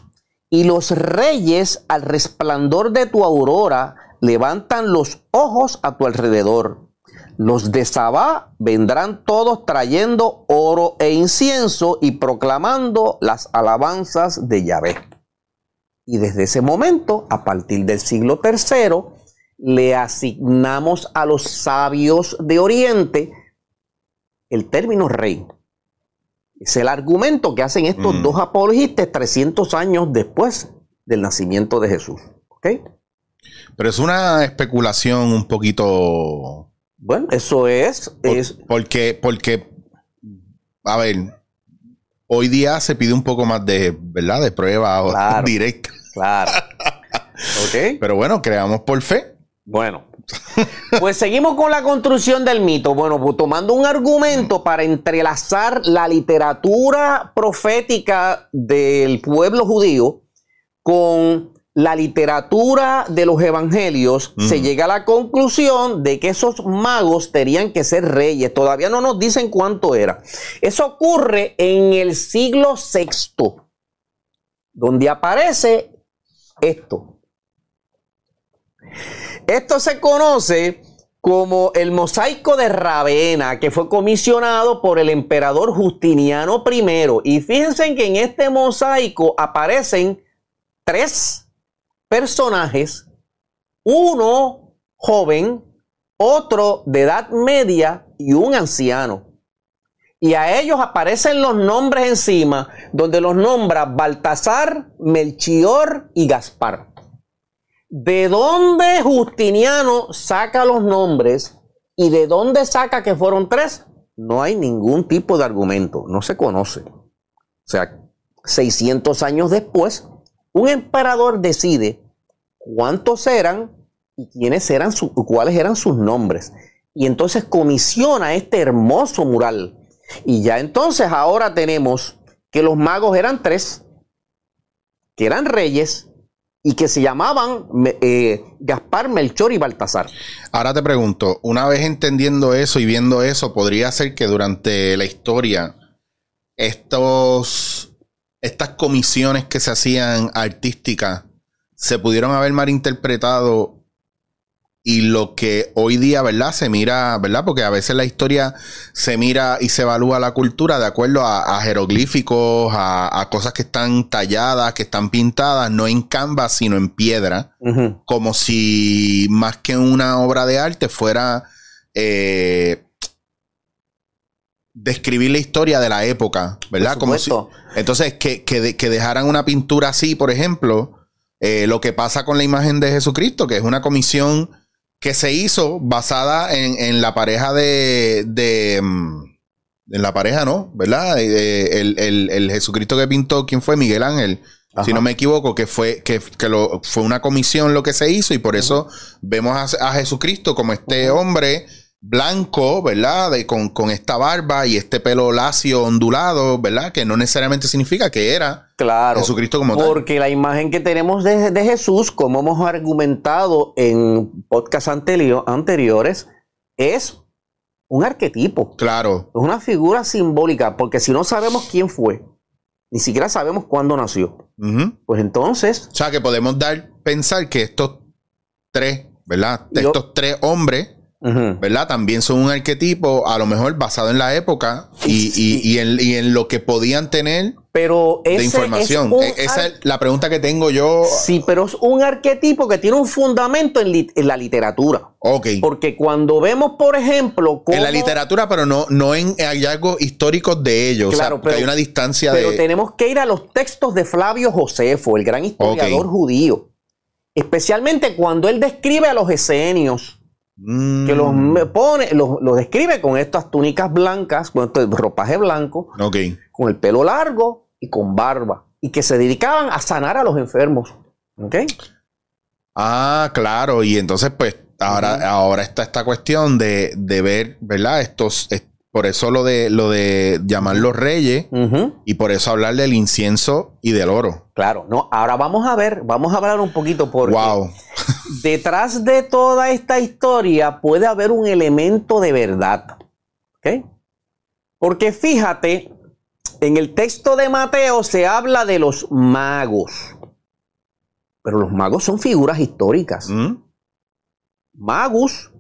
y los reyes al resplandor de tu aurora levantan los ojos a tu alrededor. Los de Sabá vendrán todos trayendo oro e incienso y proclamando las alabanzas de Yahvé. Y desde ese momento, a partir del siglo tercero, le asignamos a los sabios de Oriente el término rey. Es el argumento que hacen estos Mm. dos apologistas 300 años después del nacimiento de Jesús. ¿Ok? Pero es una especulación un poquito. Bueno, eso es, por- es porque, porque, a ver, hoy día se pide un poco más de, ¿verdad? De prueba o Claro. directa. claro. ¿Ok? Pero bueno, creamos por fe. Bueno, pues seguimos con la construcción del mito. Bueno, pues tomando un argumento para entrelazar la literatura profética del pueblo judío con la literatura de los evangelios, se llega a la conclusión de que esos magos tenían que ser reyes. Todavía no nos dicen cuánto era. Eso ocurre en el siglo VI, donde aparece esto. Esto se conoce como el mosaico de Ravenna, que fue comisionado por el emperador Justiniano I. Y fíjense que en este mosaico aparecen tres personajes, uno joven, otro de edad media y un anciano. Y a ellos aparecen los nombres encima, donde los nombra Baltasar, Melchior y Gaspar. ¿De dónde Justiniano saca los nombres y de dónde saca que fueron tres? No hay ningún tipo de argumento, no se conoce. O sea, 600 años después, un emperador decide cuántos eran y quiénes eran su- cuáles eran sus nombres. Y entonces comisiona este hermoso mural. Y ya entonces ahora tenemos que los magos eran tres, que eran reyes y que se llamaban eh, Gaspar, Melchor y Baltasar. Ahora te pregunto, una vez entendiendo eso y viendo eso, podría ser que durante la historia estos estas comisiones que se hacían artísticas se pudieron haber malinterpretado y lo que hoy día, ¿verdad? Se mira, ¿verdad? Porque a veces la historia se mira y se evalúa la cultura de acuerdo a, a jeroglíficos, a, a cosas que están talladas, que están pintadas, no en canvas, sino en piedra como si más que una obra de arte fuera eh, describir la historia de la época, ¿verdad? Como si, entonces, que, que, de- que dejaran una pintura así, por ejemplo, eh, lo que pasa con la imagen de Jesucristo, que es una comisión que se hizo basada en, en la pareja de, de, mm, en la pareja, ¿no? ¿Verdad? Eh, el, el- el Jesucristo que pintó, ¿quién fue? Miguel Ángel. Ajá. Si no me equivoco, que fue, que, que lo, fue una comisión lo que se hizo y por eso vemos a, a Jesucristo como este hombre blanco, ¿verdad? De, con, con esta barba y este pelo lacio ondulado, ¿verdad? Que no necesariamente significa que era Claro. Jesucristo como tal. Porque la imagen que tenemos de, de Jesús, como hemos argumentado en podcasts anterio- anteriores, es un arquetipo. Claro. Es una figura simbólica, porque si no sabemos quién fue, ni siquiera sabemos cuándo nació. Pues entonces, O sea, que podemos dar, pensar que estos tres, ¿verdad? Yo- estos tres hombres, ¿verdad? También son un arquetipo, a lo mejor basado en la época y, Sí. y- y en, y en lo que podían tener pero ese de información. es un E- Esa es la pregunta que tengo yo. Sí, pero es un arquetipo que tiene un fundamento en, la literatura. Ok. Porque cuando vemos, por ejemplo, cómo- En la literatura, pero no, no en hallazgos históricos de ellos. Claro, o sea, pero- hay una distancia Pero de. tenemos que ir a los textos de Flavio Josefo, el gran historiador Ok. judío. Especialmente cuando él describe a los esenios, Mm, que los pone, los, los describe con estas túnicas blancas, con este ropaje blanco, Ok. con el pelo largo y con barba, y que se dedicaban a sanar a los enfermos. ¿Ok? Ah, claro. Y entonces, pues, ahora, ahora está esta cuestión de, de ver, ¿verdad? Estos, es- por eso lo de lo de llamarlos reyes y por eso hablar del incienso y del oro. Claro, no, ahora vamos a ver, vamos a hablar un poquito porque Wow. detrás de toda esta historia puede haber un elemento de verdad. ¿Ok? Porque fíjate En el texto de Mateo se habla de los magos. Pero los magos son figuras históricas. ¿Mm? Magus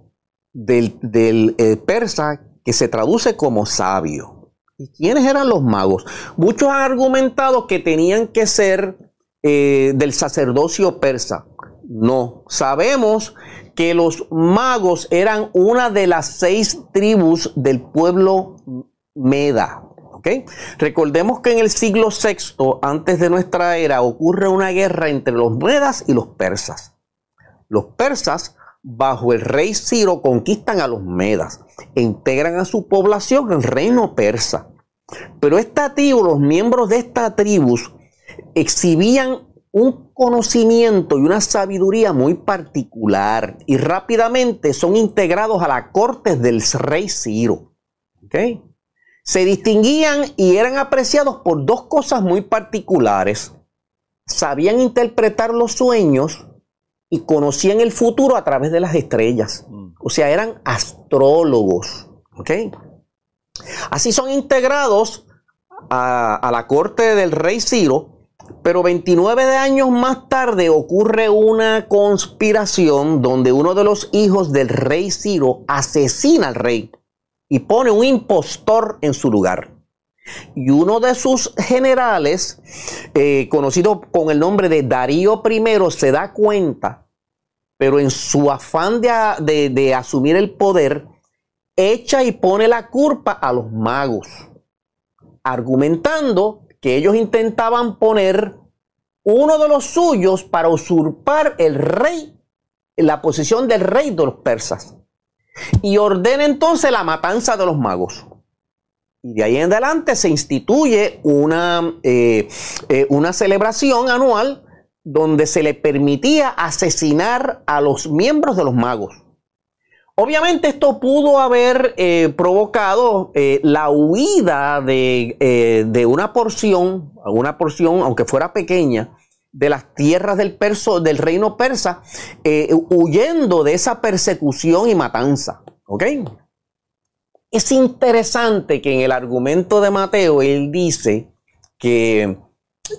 del, del, eh, persa que se traduce como sabio. ¿Y quiénes eran los magos? Muchos han argumentado que tenían que ser eh, del sacerdocio persa. No, sabemos que los magos eran una de las seis tribus del pueblo Meda. Recordemos que en el siglo VI, antes de nuestra era, ocurre una guerra entre los Medas y los persas. Los persas, bajo el rey Ciro, conquistan a los Medas, e integran a su población el reino persa. Pero esta tribu, los miembros de esta tribu, exhibían un conocimiento y una sabiduría muy particular y rápidamente son integrados a la corte del rey Ciro. ¿Okay? Se distinguían y eran apreciados por dos cosas muy particulares. Sabían interpretar los sueños y conocían el futuro a través de las estrellas. O sea, eran astrólogos. ¿okay? Así son integrados a, a la corte del rey Ciro pero 29 de años más tarde ocurre una conspiración donde uno de los hijos del rey Ciro asesina al rey y pone un impostor en su lugar. Y uno de sus generales, eh, conocido con el nombre de Darío I, se da cuenta, pero en su afán de, de asumir el poder, echa y pone la culpa a los magos, argumentando que ellos intentaban poner uno de los suyos para usurpar el rey, la posición del rey de los persas. Y ordena entonces la matanza de los magos. Y de ahí en adelante se instituye una, eh, eh, una celebración anual donde se le permitía asesinar a los miembros de los magos. Obviamente esto pudo haber eh, provocado la huida de, de, una porción, alguna porción, aunque fuera pequeña, de las tierras del, perso, del reino persa, huyendo de esa persecución y matanza. ¿Ok? Es interesante que en el argumento de Mateo él dice que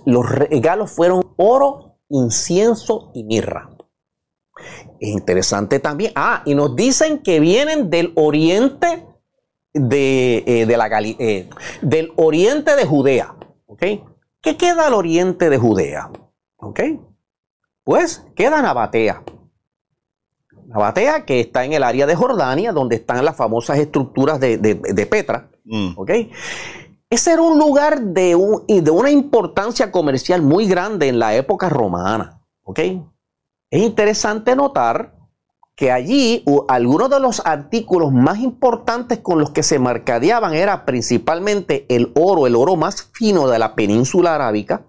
los regalos fueron oro, incienso y mirra. Es interesante también. Ah, y nos dicen que vienen del oriente de, eh, la eh, del oriente de Judea. ¿Ok? ¿Qué queda al oriente de Judea? ¿Ok? Pues queda Nabatea. Nabatea, que está en el área de Jordania, donde están las famosas estructuras de, Petra. Mm. ¿Ok? Ese era un lugar de, de una importancia comercial muy grande en la época romana. ¿Ok? Es interesante notar que allí algunos de los artículos más importantes con los que se mercadeaban era principalmente el oro, el oro más fino de la península arábica,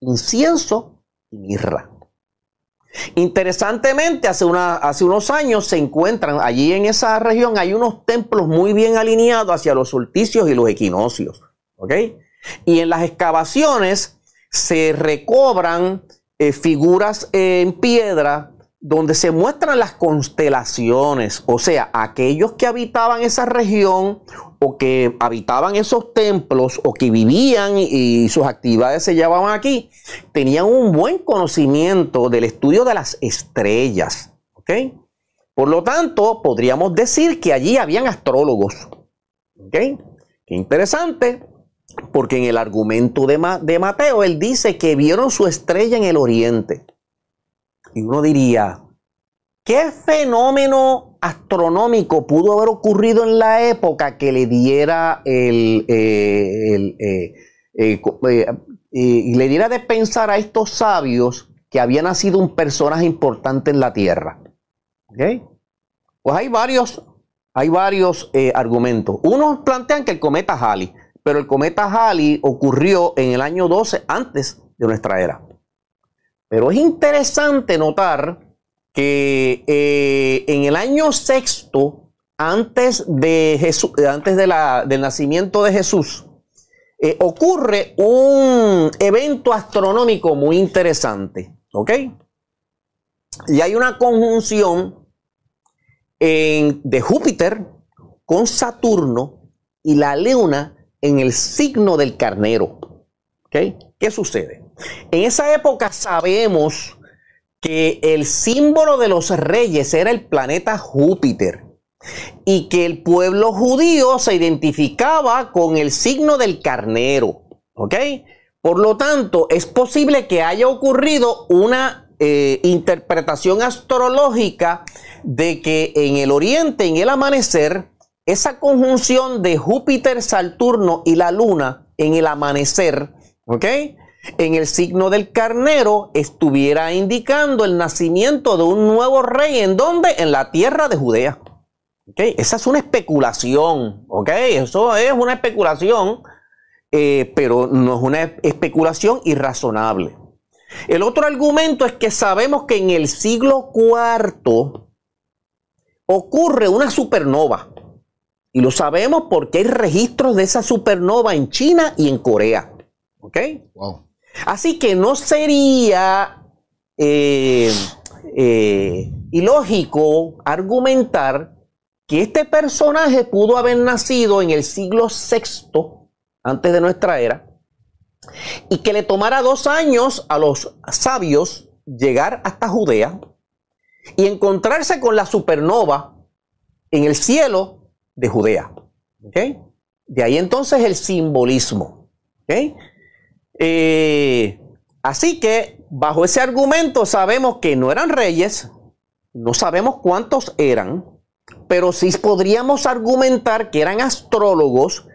incienso y mirra. Interesantemente, hace, unos años se encuentran allí en esa región, hay unos templos muy bien alineados hacia los solsticios y los equinoccios. Y en las excavaciones se recobran eh, figuras en piedra donde se muestran las constelaciones, o sea, aquellos que habitaban esa región o que habitaban esos templos o que vivían y sus actividades se llevaban aquí, tenían un buen conocimiento del estudio de las estrellas. ¿ok? Por lo tanto, podríamos decir que allí habían astrólogos. ¿ok? Qué interesante porque en el argumento de, de Mateo él dice que vieron su estrella en el oriente. Y uno diría, ¿qué fenómeno astronómico pudo haber ocurrido en la época que le diera el, eh, eh, eh, y le diera de pensar a estos sabios que había nacido un personaje importante en la Tierra? Pues hay varios, hay varios argumentos. Unos plantean que el cometa Halley pero el cometa Halley ocurrió en el año 12 antes de nuestra era. Pero es interesante notar que eh, en el año sexto, antes, de antes del nacimiento de Jesús, eh, ocurre un evento astronómico muy interesante. ¿Ok? Y hay una conjunción de Júpiter con Saturno y la Luna en el signo del carnero. ¿Qué sucede? En esa época sabemos que el símbolo de los reyes era el planeta Júpiter y que el pueblo judío se identificaba con el signo del carnero. ¿Ok? Por lo tanto, es posible que haya ocurrido una eh, interpretación astrológica de que en el oriente, en el amanecer, esa conjunción de Júpiter, Saturno y la Luna en el amanecer, ¿ok? En el signo del carnero estuviera indicando el nacimiento de un nuevo rey. ¿En dónde? En la tierra de Judea. Esa es una especulación, ¿ok? Eso es una especulación, eh, pero no es una especulación irrazonable. El otro argumento es que sabemos que en el siglo IV ocurre una supernova. Y lo sabemos porque hay registros de esa supernova en China y en Corea. ¿Ok? Así que no sería eh, eh, ilógico argumentar que este personaje pudo haber nacido en el siglo VI, antes de nuestra era, y que le tomara dos años a los sabios llegar hasta Judea y encontrarse con la supernova en el cielo de Judea. De ahí entonces el simbolismo. Eh, así que bajo ese argumento sabemos que no eran reyes, no sabemos cuántos eran, pero sí podríamos argumentar que eran astrólogos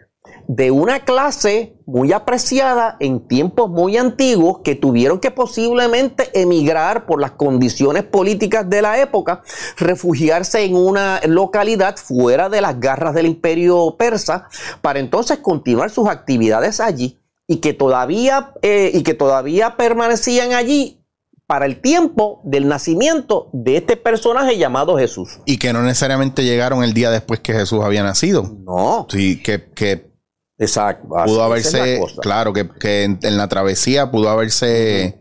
de una clase muy apreciada en tiempos muy antiguos que tuvieron que posiblemente emigrar por las condiciones políticas de la época, refugiarse en una localidad fuera de las garras del imperio persa para entonces continuar sus actividades allí y que todavía, eh, y que todavía permanecían allí para el tiempo del nacimiento de este personaje llamado Jesús. Y que no necesariamente llegaron el día después que Jesús había nacido. No. Sí, que, que Exacto. Pudo haberse, claro, que, que en, la travesía pudo haberse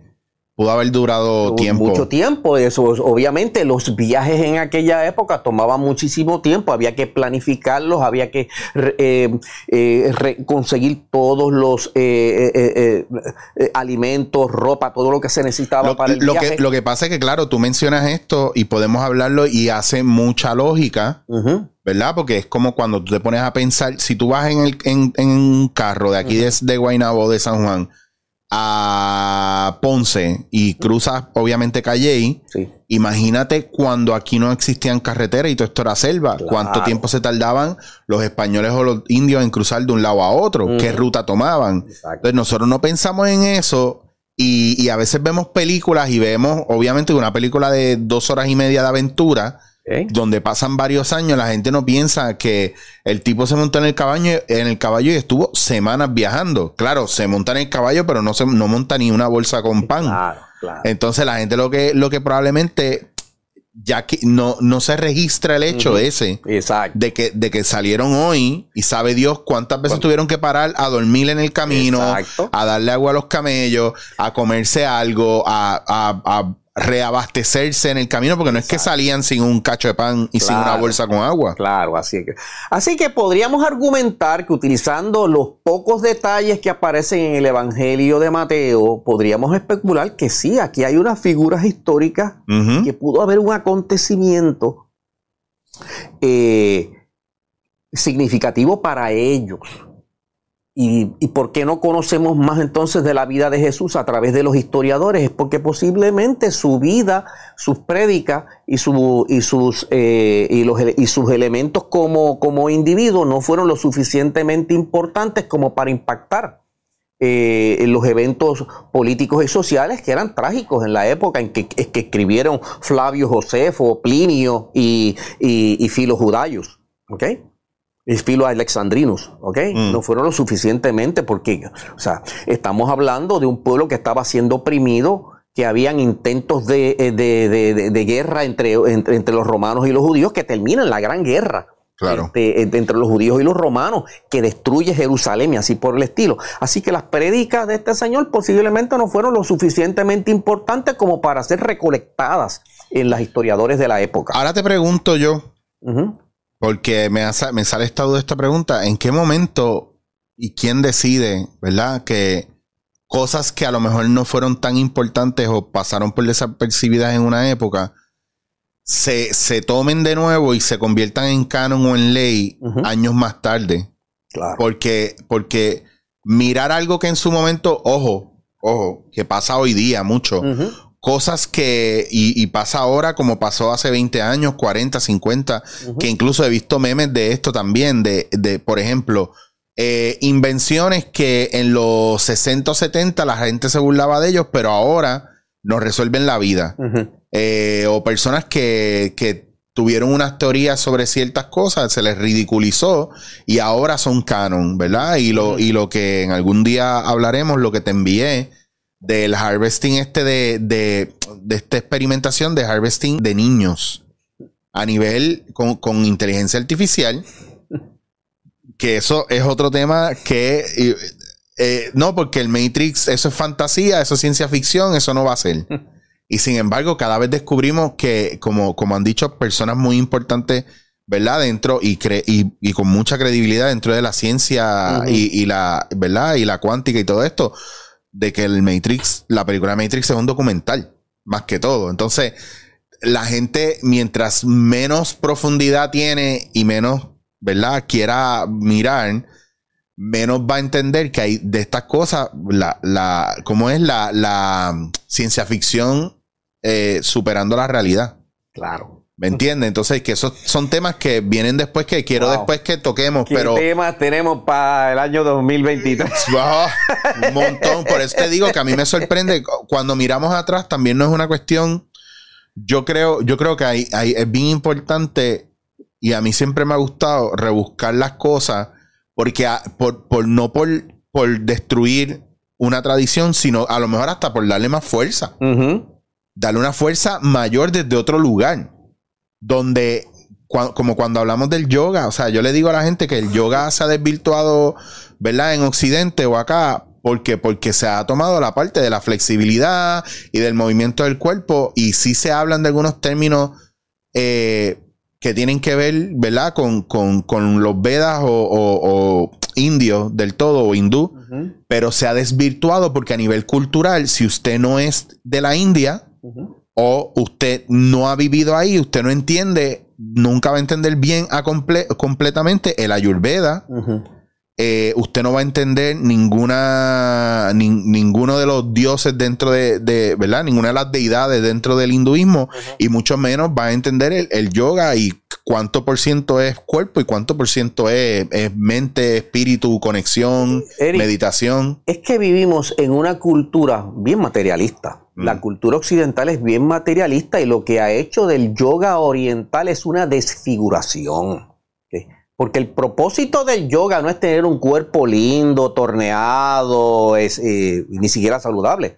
pudo haber durado tiempo. Mucho tiempo. Eso, obviamente, los viajes en aquella época tomaban muchísimo tiempo. Había que planificarlos, había que eh, eh, conseguir todos los eh, alimentos, ropa, todo lo que se necesitaba para el lo viaje. Que, lo que pasa es que, claro, tú mencionas esto y podemos hablarlo y hace mucha lógica. ¿Verdad? Porque es como cuando tú te pones a pensar, si tú vas en, el, en, un carro de aquí desde de Guaynabo, de San Juan, a Ponce y cruzas obviamente Calle, imagínate cuando aquí no existían carreteras y todo esto era selva, cuánto tiempo se tardaban los españoles o los indios en cruzar de un lado a otro, qué ruta tomaban. Entonces nosotros no pensamos en eso y, y, a veces vemos películas y vemos obviamente una película de dos horas y media de aventura donde pasan varios años, la gente no piensa que el tipo se montó en el caballo, en el caballo y estuvo semanas viajando. Claro, se monta en el caballo, pero no se no monta ni una bolsa con pan. Entonces la gente lo que, lo que probablemente ya que no, no se registra el hecho ese de que, de que salieron hoy y sabe Dios cuántas veces tuvieron que parar a dormir en el camino, a darle agua a los camellos, a comerse algo, a reabastecerse en el camino, porque no es que salían sin un cacho de pan y sin una bolsa con agua. Claro, así que. Así que podríamos argumentar que utilizando los pocos detalles que aparecen en el Evangelio de Mateo, podríamos especular que sí, aquí hay unas figuras históricas que pudo haber un acontecimiento eh, significativo para ellos. ¿Y, por qué no conocemos más entonces de la vida de Jesús a través de los historiadores? Es porque posiblemente su vida, sus prédicas y, y, sus, eh, y, y sus elementos como, como individuo no fueron lo suficientemente importantes como para impactar eh, los eventos políticos y sociales que eran trágicos en la época en que, escribieron Flavio Josefo, Plinio y, y, y Filo Judayos. ¿okay? Filo alexandrinos, ¿ok? Mm. No fueron lo suficientemente porque, o sea, estamos hablando de un pueblo que estaba siendo oprimido, que habían intentos de, eh, guerra entre, entre, los romanos y los judíos que terminan la gran guerra. Claro. Este, entre los judíos y los romanos, que destruye Jerusalén y así por el estilo. Así que las prédicas de este señor posiblemente no fueron lo suficientemente importantes como para ser recolectadas en los historiadores de la época. Ahora te pregunto yo, porque me, me sale esta duda esta pregunta. ¿En qué momento y quién decide, ¿verdad? Que cosas que a lo mejor no fueron tan importantes o pasaron por desapercibidas en una época, se, se tomen de nuevo y se conviertan en canon o en ley años más tarde. Claro. Porque, porque mirar algo que en su momento, ojo, ojo, que pasa hoy día mucho. Cosas que, y, pasa ahora como pasó hace 20 años, 40, 50, que incluso he visto memes de esto también, de, de por ejemplo, eh, invenciones que en los 60 o 70 la gente se burlaba de ellos, pero ahora nos resuelven la vida. Eh, o personas que, que, tuvieron unas teorías sobre ciertas cosas, se les ridiculizó y ahora son canon, ¿verdad? Y lo, y lo que en algún día hablaremos, lo que te envié del harvesting este de, de, de esta experimentación de harvesting de niños a nivel con, con inteligencia artificial que eso es otro tema que... Eh, no, porque el Matrix, eso es fantasía, eso es ciencia ficción, eso no va a ser. Y sin embargo, cada vez descubrimos que, como, como han dicho personas muy importantes, ¿verdad? Dentro y, y, con mucha credibilidad dentro de la ciencia y, la, ¿verdad? Y la cuántica y todo esto, de que el Matrix, la película Matrix es un documental, más que todo. Entonces, la gente, mientras menos profundidad tiene y menos ¿verdad? Quiera mirar, menos va a entender que hay de estas cosas, la, la, ¿cómo es la, la ciencia ficción eh, superando la realidad? Claro. ¿Me entiendes? Entonces, que esos son temas que vienen después que quiero después que toquemos, ¿Qué pero... temas tenemos para el año 2023? un montón. Por eso te digo que a mí me sorprende. Cuando miramos atrás, también no es una cuestión... Yo creo, yo creo que hay, hay, es bien importante y a mí siempre me ha gustado rebuscar las cosas porque por, no por, por destruir una tradición, sino a lo mejor hasta por darle más fuerza. Darle una fuerza mayor desde otro lugar. Donde, como cuando hablamos del yoga, o sea, yo le digo a la gente que el yoga se ha desvirtuado, ¿verdad? En Occidente o acá, porque porque se ha tomado la parte de la flexibilidad y del movimiento del cuerpo y sí se hablan de algunos términos eh, que tienen que ver, ¿verdad? Con, con, los Vedas o, indios del todo, o hindú, pero se ha desvirtuado porque a nivel cultural, si usted no es de la India o usted no ha vivido ahí, usted no entiende, nunca va a entender bien a completamente el Ayurveda. Eh, usted no va a entender ninguna ninguno de los dioses dentro de, ¿verdad? Ninguna de las deidades dentro del hinduismo y mucho menos va a entender el, yoga y cuánto por ciento es cuerpo y cuánto por ciento es, mente, espíritu, conexión, meditación. Es que vivimos en una cultura bien materialista. La mm. cultura occidental es bien materialista y lo que ha hecho del yoga oriental es una desfiguración. Porque el propósito del yoga no es tener un cuerpo lindo, torneado, es, eh, ni siquiera saludable.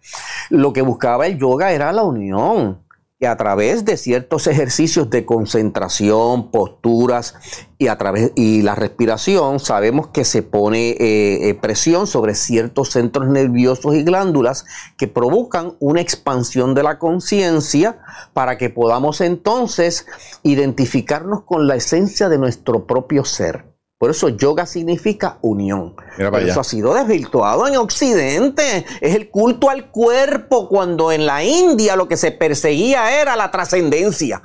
Lo que buscaba el yoga era la unión y a través de ciertos ejercicios de concentración, posturas y a través y la respiración, sabemos que se pone eh, eh, presión sobre ciertos centros nerviosos y glándulas que provocan una expansión de la conciencia para que podamos entonces identificarnos con la esencia de nuestro propio ser. Por eso yoga significa unión. eso ha sido desvirtuado en Occidente. Es el culto al cuerpo cuando en la India lo que se perseguía era la trascendencia.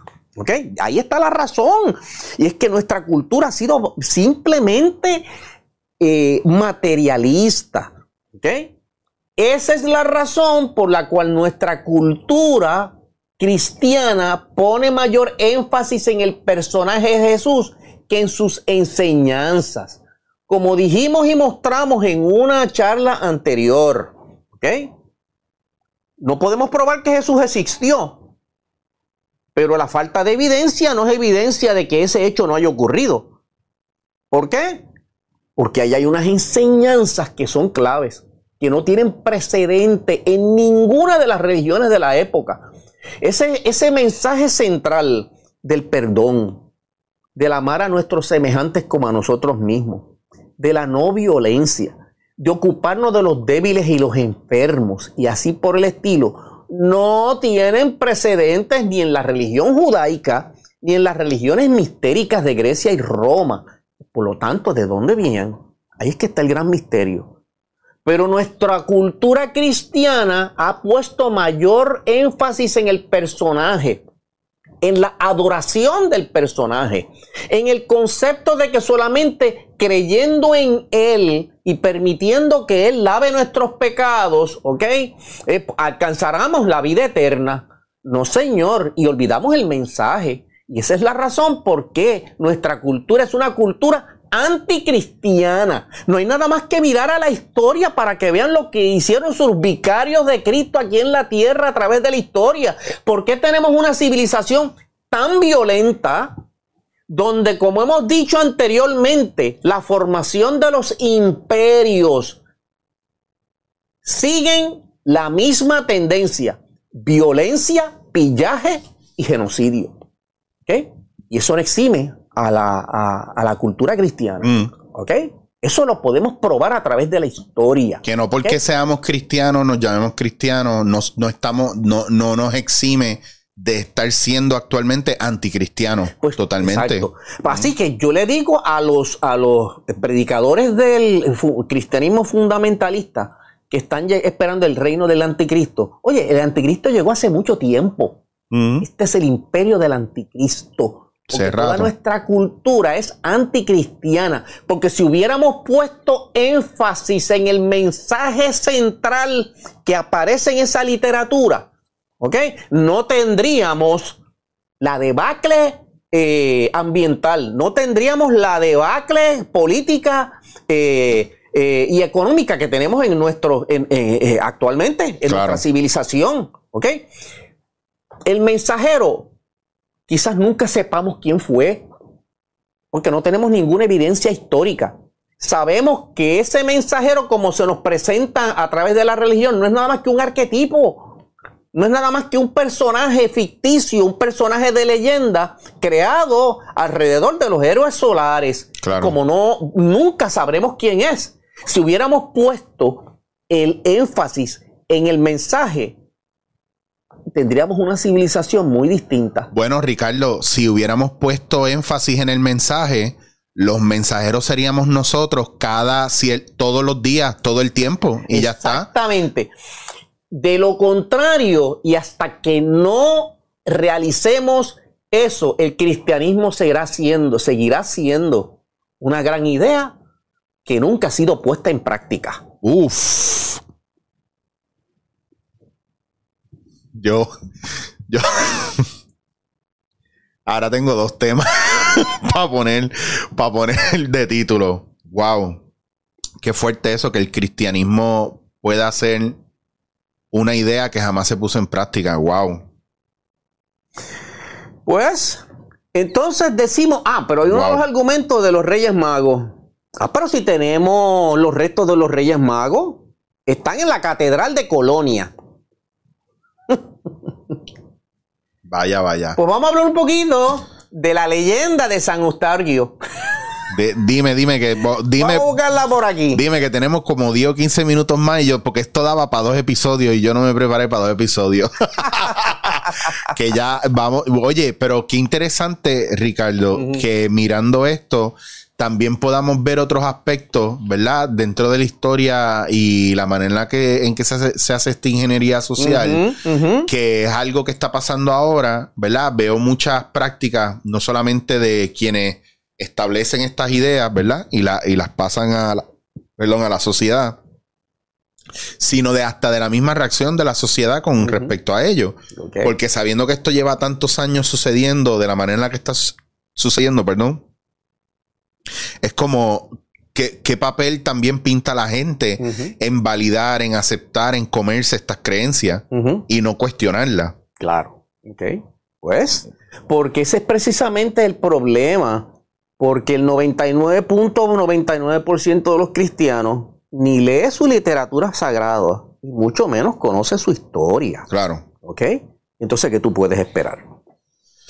Ahí está la razón. Y es que nuestra cultura ha sido simplemente eh, materialista. Esa es la razón por la cual nuestra cultura cristiana pone mayor énfasis en el personaje de Jesús en sus enseñanzas. Como dijimos y mostramos en una charla anterior, ¿ok? No podemos probar que Jesús existió, pero la falta de evidencia no es evidencia de que ese hecho no haya ocurrido. ¿Por qué? Porque ahí hay unas enseñanzas que son claves, que no tienen precedente en ninguna de las religiones de la época. Ese, ese mensaje central del perdón, del amar a nuestros semejantes como a nosotros mismos, de la no violencia, de ocuparnos de los débiles y los enfermos y así por el estilo, no tienen precedentes ni en la religión judaica ni en las religiones mistéricas de Grecia y Roma. Por lo tanto, ¿de dónde vienen? Ahí es que está el gran misterio. Pero nuestra cultura cristiana ha puesto mayor énfasis en el personaje, en la adoración del personaje, en el concepto de que solamente creyendo en Él y permitiendo que Él lave nuestros pecados, ¿ok? Eh, alcanzaremos la vida eterna. No, Señor, y olvidamos el mensaje. Y esa es la razón por qué nuestra cultura es una cultura anticristiana. No hay nada más que mirar a la historia para que vean lo que hicieron sus vicarios de Cristo aquí en la tierra a través de la historia. ¿Por qué tenemos una civilización tan violenta? Donde, como hemos dicho anteriormente, la formación de los imperios siguen la misma tendencia. Violencia, pillaje y genocidio. Y eso no exime a la, cultura cristiana. Mm. ¿Ok? Eso lo podemos probar a través de la historia. Que no porque seamos cristianos, nos llamemos cristianos, no, estamos, no, no nos exime de estar siendo actualmente anticristianos. Pues, totalmente. Así que yo le digo a los, a los predicadores del cristianismo fundamentalista que están esperando el reino del anticristo. Oye, el anticristo llegó hace mucho tiempo. Mm. Este es el imperio del anticristo. Porque toda nuestra cultura es anticristiana. Porque si hubiéramos puesto énfasis en el mensaje central que aparece en esa literatura, ¿ok? No tendríamos la debacle eh, ambiental, no tendríamos la debacle política eh, eh, y económica que tenemos en nuestro, actualmente en nuestra civilización, ¿ok? El mensajero Quizás nunca sepamos quién fue, porque no tenemos ninguna evidencia histórica. Sabemos que ese mensajero, como se nos presenta a través de la religión, no es nada más que un arquetipo, no es nada más que un personaje ficticio, un personaje de leyenda creado alrededor de los héroes solares. Como no, nunca sabremos quién es. Si hubiéramos puesto el énfasis en el mensaje, tendríamos una civilización muy distinta. Bueno, Ricardo, si hubiéramos puesto énfasis en el mensaje, los mensajeros seríamos nosotros cada todos los días, todo el tiempo y ya está. Exactamente. De lo contrario, y hasta que no realicemos eso, el cristianismo seguirá siendo, seguirá siendo una gran idea que nunca ha sido puesta en práctica. Uf. Yo, yo, ahora tengo dos temas para poner, para poner de título. Wow, qué fuerte eso que el cristianismo pueda ser una idea que jamás se puso en práctica. Wow. Pues, entonces decimos, ah, pero hay unos argumentos de los Reyes Magos. Ah, pero si tenemos los restos de los Reyes Magos, están en la Catedral de Colonia. Vaya, vaya. Pues vamos a hablar un poquito de la leyenda de San Eustarquio. dime, dime que. Dime, Vamos a buscarla por aquí. Dime que tenemos como 10 o 15 minutos más y yo, porque esto daba para dos episodios y yo no me preparé para dos episodios. que ya vamos. Oye, pero qué interesante, Ricardo, que mirando esto también podamos ver otros aspectos, ¿verdad? Dentro de la historia y la manera en la que, en que se, hace, esta ingeniería social, que es algo que está pasando ahora, ¿verdad? Veo muchas prácticas, no solamente de quienes establecen estas ideas, ¿verdad? Y, la, y las pasan a la, perdón, a la sociedad, sino de hasta de la misma reacción de la sociedad con respecto a ello. Porque sabiendo que esto lleva tantos años sucediendo de la manera en la que está sucediendo, perdón, es como ¿Qué, papel también pinta la gente en validar, en aceptar, en comerse estas creencias y no cuestionarlas? Claro, ok. Pues, porque ese es precisamente el problema, porque el 99.99% de los cristianos ni lee su literatura sagrada, y mucho menos conoce su historia. Claro. ¿Ok? Entonces, ¿qué tú puedes esperar?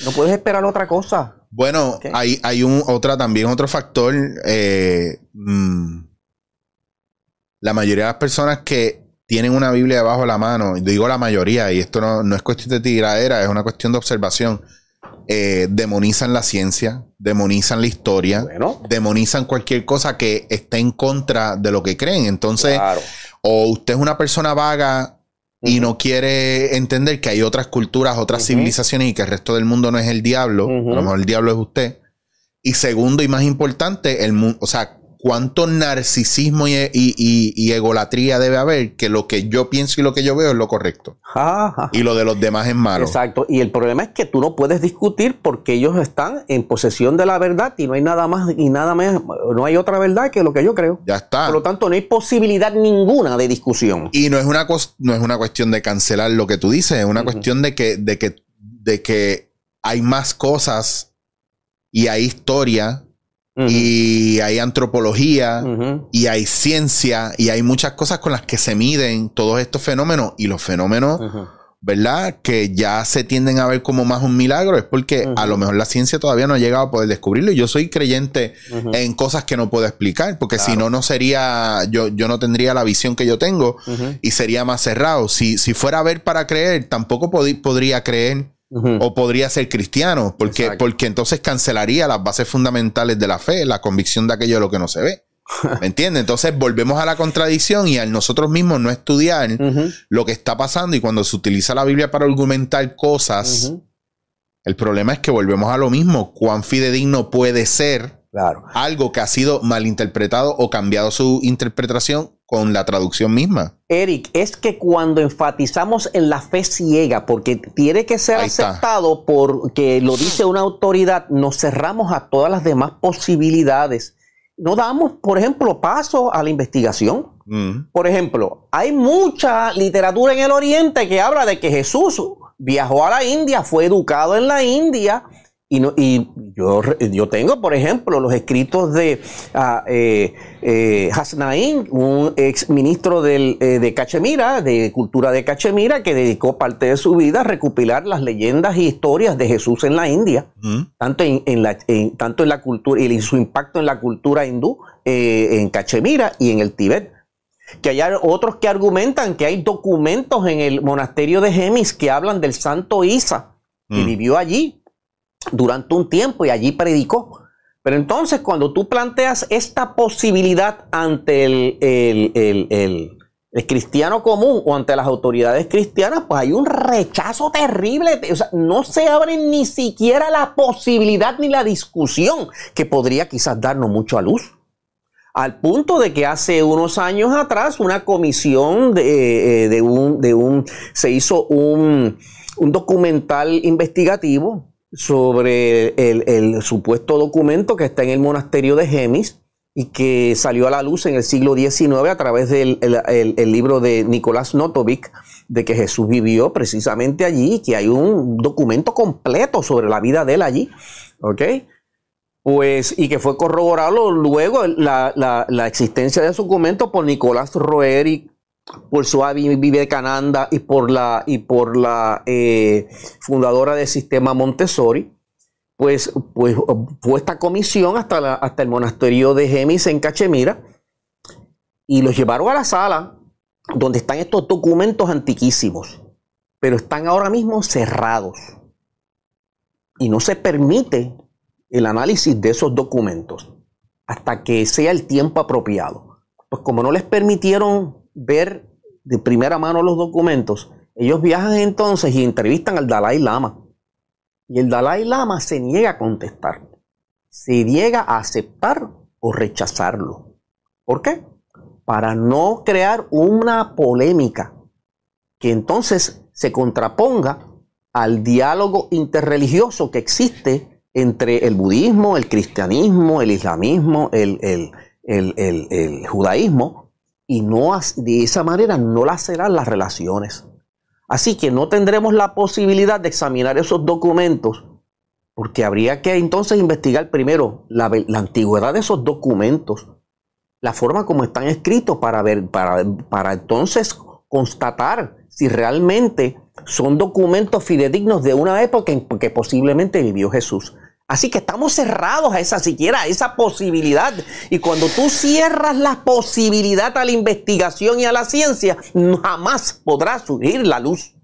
No puedes esperar otra cosa. Bueno, hay, hay un otra también otro factor. Eh, mm, la mayoría de las personas que tienen una Biblia debajo de la mano, digo la mayoría, y esto no, es cuestión de tiradera, es una cuestión de observación. eh, demonizan la ciencia, demonizan la historia, Bueno. demonizan cualquier cosa que esté en contra de lo que creen. Entonces, Claro. o usted es una persona vaga y no quiere entender que hay otras culturas, otras civilizaciones y que el resto del mundo no es el diablo, Ujú. a lo mejor el diablo es usted. Y segundo y más importante, el mundo, o sea, cuánto narcisismo y, y- y- y egolatría debe haber que lo que yo pienso y lo que yo veo es lo correcto. Ajá. Y lo de los demás es malo. Exacto. Y el problema es que tú no puedes discutir porque ellos están en posesión de la verdad y no hay nada más y nada más, no hay otra verdad que lo que yo creo. Ya está. Por lo tanto, no hay posibilidad ninguna de discusión. Y no es una no es una cuestión de cancelar lo que tú dices, es una cuestión de que, de que, de que hay más cosas y hay historia Y hay antropología y hay ciencia y hay muchas cosas con las que se miden todos estos fenómenos y los fenómenos. ¿verdad? Que ya se tienden a ver como más un milagro, es porque a lo mejor la ciencia todavía no ha llegado a poder descubrirlo. Y Yo soy creyente en cosas que no puedo explicar, porque si no, no sería, yo, yo no tendría la visión que yo tengo y sería más cerrado. Si, si fuera a ver para creer, tampoco podría creer O podría ser cristiano, porque, Exacto. porque entonces cancelaría las bases fundamentales de la fe, la convicción de aquello de lo que no se ve. ¿Me entiendes? Entonces volvemos a la contradicción y al nosotros mismos no estudiar lo que está pasando y cuando se utiliza la Biblia para argumentar cosas, el problema es que volvemos a lo mismo. ¿Cuán fidedigno puede ser Claro. algo que ha sido malinterpretado o cambiado su interpretación con la traducción misma? Eric, es que cuando enfatizamos en la fe ciega, porque tiene que ser Ahí está. aceptado porque lo dice una autoridad, nos cerramos a todas las demás posibilidades. No damos, por ejemplo, paso a la investigación. Mm. Por ejemplo, hay mucha literatura en el Oriente que habla de que Jesús viajó a la India, fue educado en la India. Y, no- y yo, yo tengo, por ejemplo, los escritos de ah, eh, eh, Hasnain, un ex ministro del, eh, de Cachemira, de cultura de Cachemira, que dedicó parte de su vida a recopilar las leyendas y historias de Jesús en la India Mm. tanto en, en la, en- tanto en la cultura y su impacto en la cultura hindú, eh, en Cachemira y en el Tíbet. Que hay otros que argumentan que hay documentos en el monasterio de Gemis que hablan del santo Isa, que Mm. vivió allí durante un tiempo y allí predicó. Pero entonces cuando tú planteas esta posibilidad ante el, el- el- el- cristiano común o ante las autoridades cristianas, pues hay un rechazo terrible. O sea, no se abre ni siquiera la posibilidad ni la discusión que podría quizás darnos mucho a luz. Al punto de que hace unos años atrás una comisión de, eh, de un, de un, se hizo un, un documental investigativo sobre el, el supuesto documento que está en el monasterio de Gemis y que salió a la luz en el siglo XIX a través del el- el- libro de Nicolás Notovic, de que Jesús vivió precisamente allí y que hay un documento completo sobre la vida de él allí. ¿Ok? Pues, y que fue corroborado luego la, la- la existencia de ese documento por Nicolás Roeri, por Suavi Vivekananda y por la, y por la eh, fundadora del sistema Montessori. Pues, pues fue esta comisión hasta, la- hasta el monasterio de Gemis en Cachemira y los llevaron a la sala donde están estos documentos antiquísimos, pero están ahora mismo cerrados y no se permite el análisis de esos documentos hasta que sea el tiempo apropiado. Pues como no les permitieron ver de primera mano los documentos, ellos viajan entonces y entrevistan al Dalai Lama. Y el Dalai Lama se niega a contestar. Se niega a aceptar o rechazarlo. ¿Por qué? Para no crear una polémica que entonces se contraponga al diálogo interreligioso que existe entre el budismo, el cristianismo, el islamismo, el, el- el- el- judaísmo, y no de esa manera no lacerar las relaciones. Así que no tendremos la posibilidad de examinar esos documentos, porque habría que entonces investigar primero la antigüedad de esos documentos, la forma como están escritos para ver, para, para entonces constatar si realmente son documentos fidedignos de una época en que posiblemente vivió Jesús. Así que estamos cerrados a esa siquiera, a esa posibilidad. Y cuando tú cierras la posibilidad a la investigación y a la ciencia, jamás podrá surgir la luz.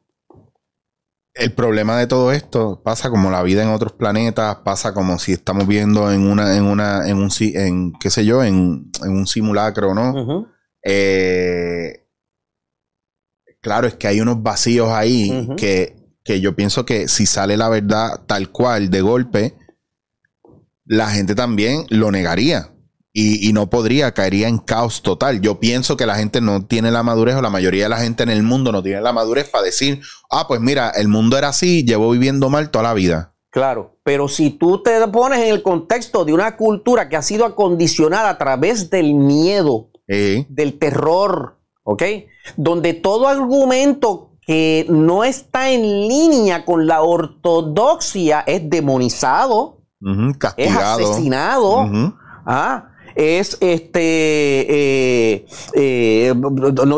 el problema de todo esto pasa como la vida en otros planetas, pasa como si estamos viendo en una, en una, en un, en, qué sé yo, en, un simulacro, ¿no? Eh, claro, es que hay unos vacíos ahí que, que yo pienso que si sale la verdad tal cual de golpe, la gente también lo negaría y, no podría, caería en caos total. Yo pienso que la gente no tiene la madurez o la mayoría de la gente en el mundo no tiene la madurez para decir, ah, pues mira, el mundo era así, llevo viviendo mal toda la vida. Claro, pero si tú te pones en el contexto de una cultura que ha sido acondicionada a través del miedo, del terror, ¿ok? Donde todo argumento que no está en línea con la ortodoxia es demonizado, es asesinado. ¿ah? es este, eh, eh,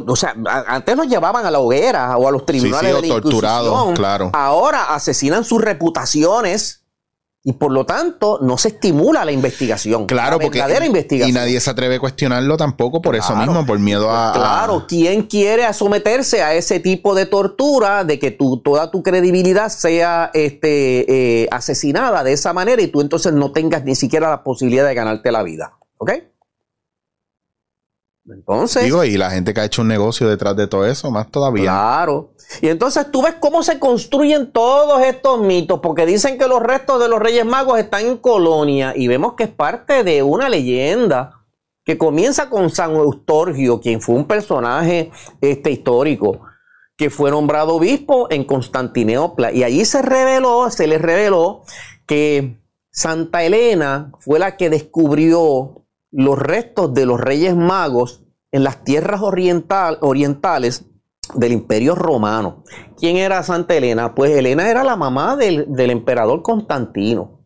o sea, antes los llevaban a la hoguera o a los tribunales de la torturados, claro. Ahora asesinan sus reputaciones. Y por lo tanto, no se estimula la investigación. Claro, la verdadera investigación. Y nadie se atreve a cuestionarlo tampoco por eso mismo, por miedo a. Claro, ¿quién quiere someterse a ese tipo de tortura de que tu, toda tu credibilidad sea este, eh, asesinada de esa manera y tú entonces no tengas ni siquiera la posibilidad de ganarte la vida? ¿Ok? Entonces. Digo, y la gente que ha hecho un negocio detrás de todo eso, más todavía. Claro. Y entonces tú ves cómo se construyen todos estos mitos, porque dicen que los restos de los Reyes Magos están en Colonia, y vemos que es parte de una leyenda que comienza con San Eustorgio, quien fue un personaje este, histórico, que fue nombrado obispo en Constantinopla. Y allí se reveló, se le reveló que Santa Elena fue la que descubrió los restos de los reyes magos en las tierras oriental, orientales del imperio romano. ¿Quién era Santa Elena? Pues Elena era la mamá del, emperador Constantino.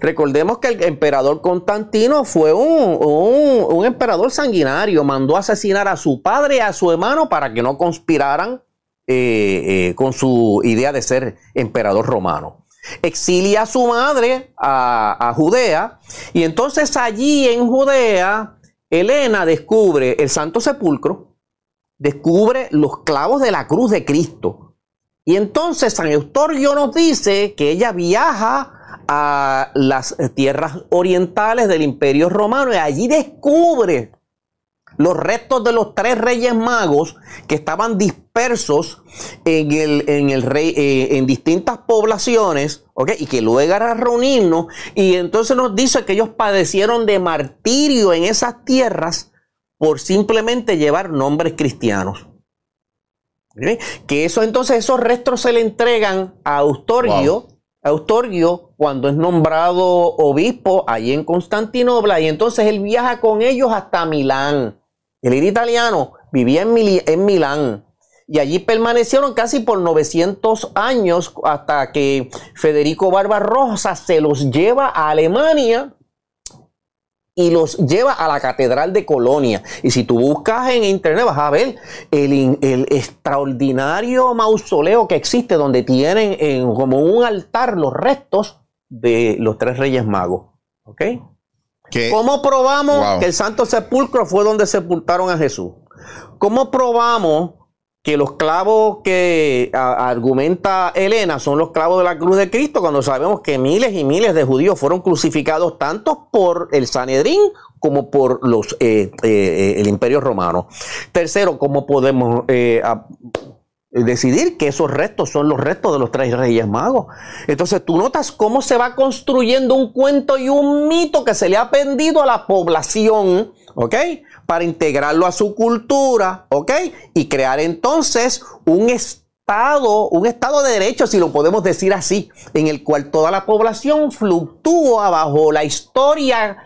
Recordemos que el emperador Constantino fue un, emperador sanguinario, mandó asesinar a su padre y a su hermano para que no conspiraran eh, eh, con su idea de ser emperador romano exilia a su madre a, Judea y entonces allí en Judea Elena descubre el Santo Sepulcro, descubre los clavos de la cruz de Cristo. Y entonces San Eustorio nos dice que ella viaja a las tierras orientales del Imperio Romano y allí descubre los restos de los tres reyes magos que estaban dispersos en, el, en, el rey, eh, en distintas poblaciones, y que luego era reunirnos, y entonces nos dice que ellos padecieron de martirio en esas tierras por simplemente llevar nombres cristianos. Que eso entonces, esos restos se le entregan a Austorio. Austorio cuando es nombrado obispo allí en Constantinopla y entonces él viaja con ellos hasta Milán. El italiano vivía en, Milán y allí permanecieron casi por 900 años hasta que Federico Barbarossa se los lleva a Alemania y los lleva a la Catedral de Colonia. Y si tú buscas en internet vas a ver el, el extraordinario mausoleo que existe donde tienen en, como un altar los restos de los tres reyes magos. ¿Ok? ¿Cómo probamos que el Santo Sepulcro fue donde sepultaron a Jesús? ¿Cómo probamos que los clavos que argumenta Elena son los clavos de la cruz de Cristo cuando sabemos que miles y miles de judíos fueron crucificados tanto por el Sanedrín como por los, eh, eh, el Imperio Romano? Tercero, ¿cómo podemos eh, decidir que esos restos son los restos de los tres reyes magos. Entonces tú notas cómo se va construyendo un cuento y un mito que se le ha pendido a la población, ¿ok? Para integrarlo a su cultura, ¿ok? Y crear entonces un estado, un estado de derecho, si lo podemos decir así, en el cual toda la población fluctúa bajo la historia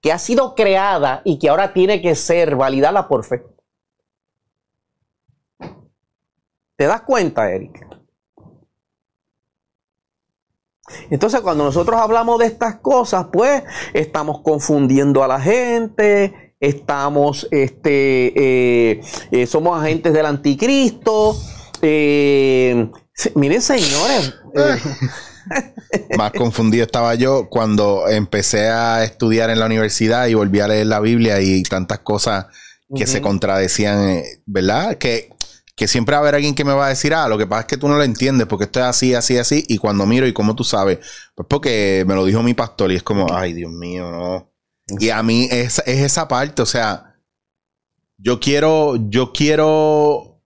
que ha sido creada y que ahora tiene que ser validada por fe. ¿Te das cuenta, Eric? Entonces, cuando nosotros hablamos de estas cosas, pues estamos confundiendo a la gente, estamos, este, eh, eh, somos agentes del anticristo. Eh, miren, señores. Más confundido estaba yo cuando empecé a estudiar en la universidad y volví a leer la Biblia y tantas cosas que se contradecían, ¿verdad? Que que siempre va a haber alguien que me va a decir, ah, lo que pasa es que tú no lo entiendes, porque esto es así, así, así, y cuando miro y cómo tú sabes, pues porque me lo dijo mi pastor y es como, ay, Dios mío, no. Y a mí es, es esa parte, o sea, yo quiero, yo quiero,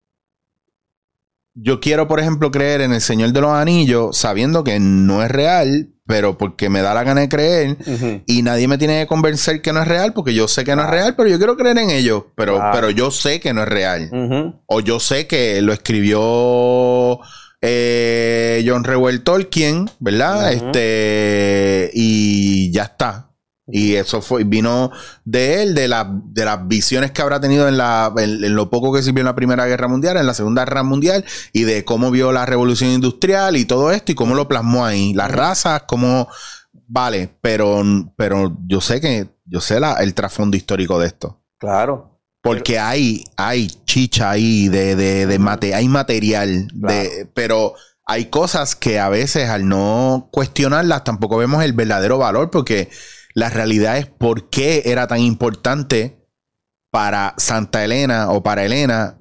yo quiero, por ejemplo, creer en el Señor de los Anillos, sabiendo que no es real, pero porque me da la gana de creer y nadie me tiene que convencer que no es real porque yo sé que no es real, pero yo quiero creer en ello, pero, pero yo sé que no es real. O yo sé que lo escribió eh, John Reuel Tolkien, ¿verdad? Este, y ya está. Y eso fue, vino de él, de, la, de las visiones que habrá tenido en, la, en, lo poco que sirvió en la Primera Guerra Mundial, en la Segunda Guerra Mundial, y de cómo vio la revolución industrial y todo esto, y cómo lo plasmó ahí. Las razas, cómo. Vale, pero, pero yo sé que, yo sé la, el trasfondo histórico de esto. Claro. Porque hay, hay chicha ahí de, de, de mate, hay material, de, pero hay cosas que a veces al no cuestionarlas tampoco vemos el verdadero valor, porque la realidad es por qué era tan importante para Santa Elena o para Elena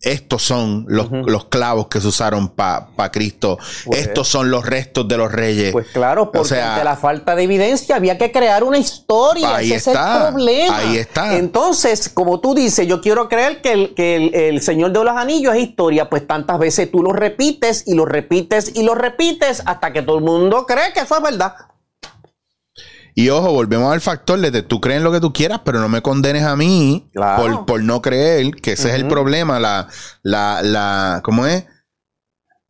estos son los, los, clavos que se usaron para Cristo. Pues estos son los restos de los reyes. Pues claro, porque ante la falta de evidencia había que crear una historia. Ahí Ese está, es el problema. Ahí está. Entonces, como tú dices, yo quiero creer que, el, que el, Señor de los Anillos es historia. Pues tantas veces tú lo repites y lo repites y lo repites hasta que todo el mundo cree que eso es verdad. Y ojo, volvemos al factor de tú crees en lo que tú quieras, pero no me condenes a mí por, no creer, que ese es el problema. La, la, la, ¿cómo es?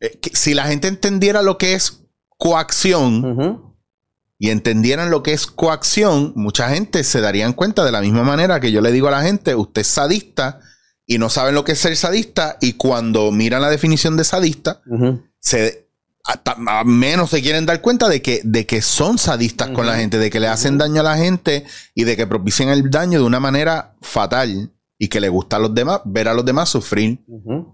Eh, si la gente entendiera lo que es coacción y entendieran lo que es coacción, mucha gente se darían cuenta de la misma manera que yo le digo a la gente, usted es sadista y no saben lo que es ser sadista y cuando miran la definición de sadista, se menos se quieren dar cuenta de que, de que son sadistas con la gente, de que le hacen daño a la gente y de que propician el daño de una manera fatal y que le gusta a los demás, ver a los demás sufrir.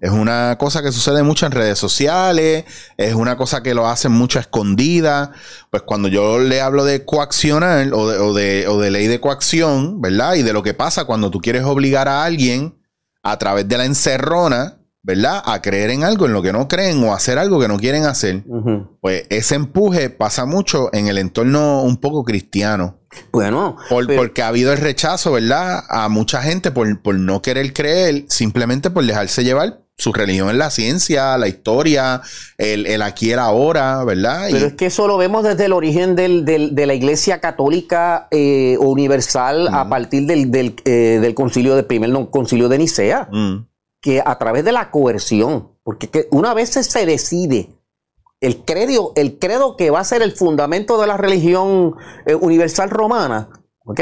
Es una cosa que sucede mucho en redes sociales, es una cosa que lo hacen mucho a escondida. Pues cuando yo le hablo de coaccionar o de, o de, o de ley de coacción, ¿verdad? Y de lo que pasa cuando tú quieres obligar a alguien a través de la encerrona, ¿verdad? A creer en algo en lo que no creen o hacer algo que no quieren hacer. Pues ese empuje pasa mucho en el entorno un poco cristiano. Bueno, porque ha habido el rechazo, ¿verdad? A mucha gente por, por no querer creer, simplemente por dejarse llevar su religión en la ciencia, la historia, el, el aquí y el ahora, ¿verdad? Pero es que eso lo vemos desde el origen del, de la Iglesia Católica eh, Universal a partir del, del, eh, del concilio de primer concilio de Nicea. Mm que a través de la coerción, porque una vez se decide el credo, el credo que va a ser el fundamento de la religión eh, universal romana, ¿ok?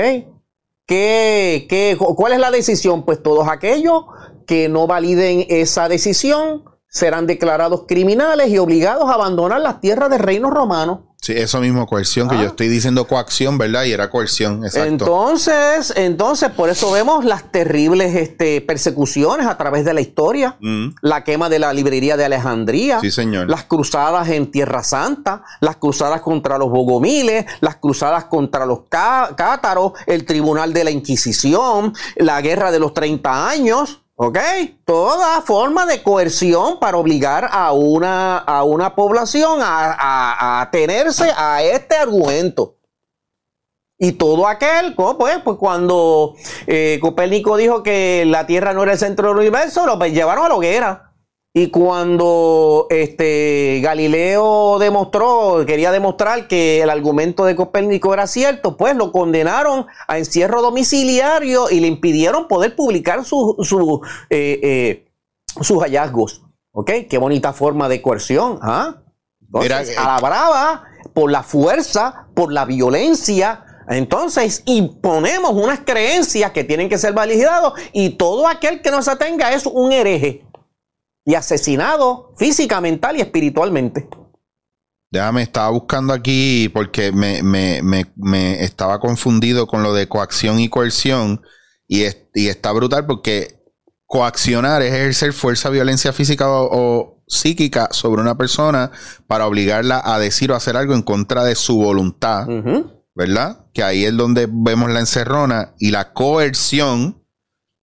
¿Qué, cuál es la decisión? Pues todos aquellos que no validen esa decisión serán declarados criminales y obligados a abandonar las tierras del reino romano. Sí, eso mismo, coerción, que yo ah. estoy diciendo coacción, ¿verdad? Y era coerción, exacto. Entonces, entonces, por eso vemos las terribles este, persecuciones a través de la historia. Mm. La quema de la librería de Alejandría. Sí, señor. Las cruzadas en Tierra Santa, las cruzadas contra los bogomiles, las cruzadas contra los cátaros, el tribunal de la Inquisición, la guerra de los 30 años. ¿Ok? Toda forma de coerción para obligar a una, a una población a, a, tenerse a este argumento. Y todo aquel, pues, pues cuando eh, Copérnico dijo que la Tierra no era el centro del universo, lo llevaron a la hoguera. Y cuando este, Galileo demostró, quería demostrar que el argumento de Copérnico era cierto, pues lo condenaron a encierro domiciliario y le impidieron poder publicar su, eh, eh, sus hallazgos. ¿Ok? Qué bonita forma de coerción. ¿ah? Entonces, a la brava, por la fuerza, por la violencia, entonces imponemos unas creencias que tienen que ser validadas y todo aquel que no se atenga es un hereje y asesinado física, mental y espiritualmente. Déjame, estaba buscando aquí porque me, me, me, me, estaba confundido con lo de coacción y coerción y, y, está brutal porque coaccionar es ejercer fuerza, violencia física o, psíquica sobre una persona para obligarla a decir o hacer algo en contra de su voluntad, ¿verdad? Que ahí es donde vemos la encerrona y la coerción,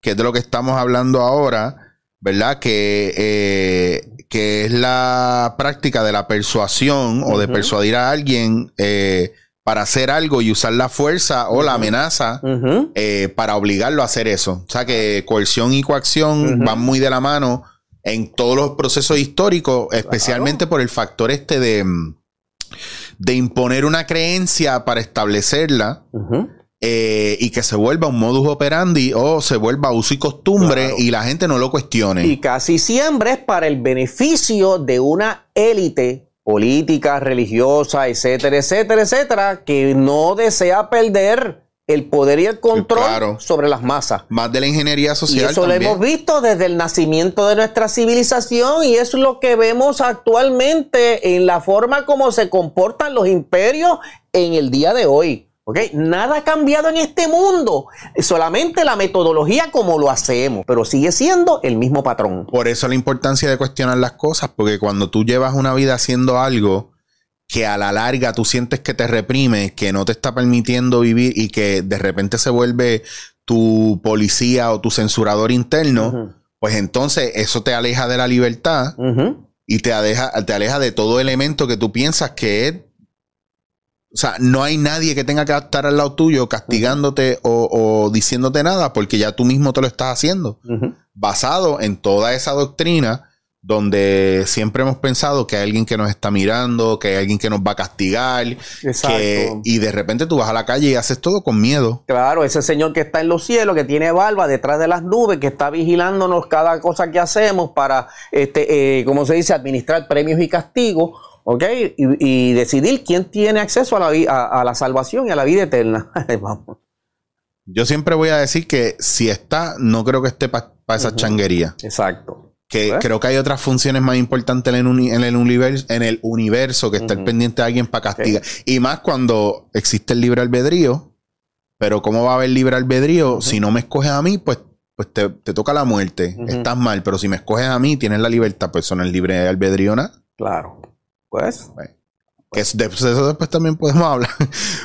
que es de lo que estamos hablando ahora, ¿verdad? Que, eh, que es la práctica de la persuasión o de persuadir a alguien eh, para hacer algo y usar la fuerza o la amenaza eh, para obligarlo a hacer eso. O sea que coerción y coacción van muy de la mano en todos los procesos históricos, especialmente por el factor este de, de imponer una creencia para establecerla. Eh, y que se vuelva un modus operandi o se vuelva uso y costumbre y la gente no lo cuestione. Y casi siempre es para el beneficio de una élite política, religiosa, etcétera, etcétera, etcétera, que no desea perder el poder y el control sobre las masas. Más de la ingeniería social. Y eso lo hemos visto desde el nacimiento de nuestra civilización y es lo que vemos actualmente en la forma como se comportan los imperios en el día de hoy. Nada ha cambiado en este mundo, solamente la metodología como lo hacemos, pero sigue siendo el mismo patrón. Por eso la importancia de cuestionar las cosas, porque cuando tú llevas una vida haciendo algo que a la larga tú sientes que te reprime, que no te está permitiendo vivir y que de repente se vuelve tu policía o tu censurador interno, pues entonces eso te aleja de la libertad y te aleja, te aleja de todo elemento que tú piensas que es o sea, no hay nadie que tenga que estar al lado tuyo castigándote o, diciéndote nada porque ya tú mismo te lo estás haciendo. Basado en toda esa doctrina donde siempre hemos pensado que hay alguien que nos está mirando, que hay alguien que nos va a castigar, y de repente tú vas a la calle y haces todo con miedo. Claro, ese señor que está en los cielos, que tiene barba detrás de las nubes, que está vigilándonos cada cosa que hacemos para, este, eh, como se dice, administrar premios y castigos ¿ok? Y, decidir quién tiene acceso a la, a, la salvación y a la vida eterna. Yo siempre voy a decir que si está, no creo que esté para esa changuería. Exacto. Que creo que hay otras funciones más importantes en el, en el, universo, en el universo que estar pendiente de alguien para castigar. Y más cuando existe el libre albedrío. Pero ¿cómo va a haber libre albedrío? Si no me escoges a mí, pues, pues te, toca la muerte. Estás mal. Pero si me escoges a mí, tienes la libertad. Pues son el libre albedrío, ¿no? Claro. Pues. Que de, eso después también podemos hablar.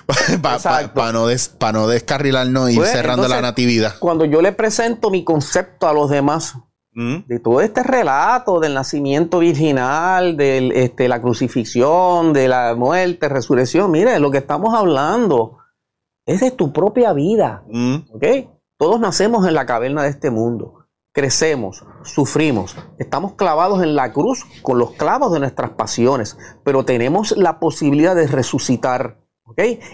Para no, no, descarrilarnos y pues, cerrando la natividad. Cuando yo le presento mi concepto a los demás, mm. de todo este relato del nacimiento virginal, de este, la crucifixión, de la muerte, resurrección, mire, lo que estamos hablando es de tu propia vida. Mm. ¿Ok? Todos nacemos en la caverna de este mundo crecemos, sufrimos, estamos clavados en la cruz con los clavos de nuestras pasiones, pero tenemos la posibilidad de resucitar.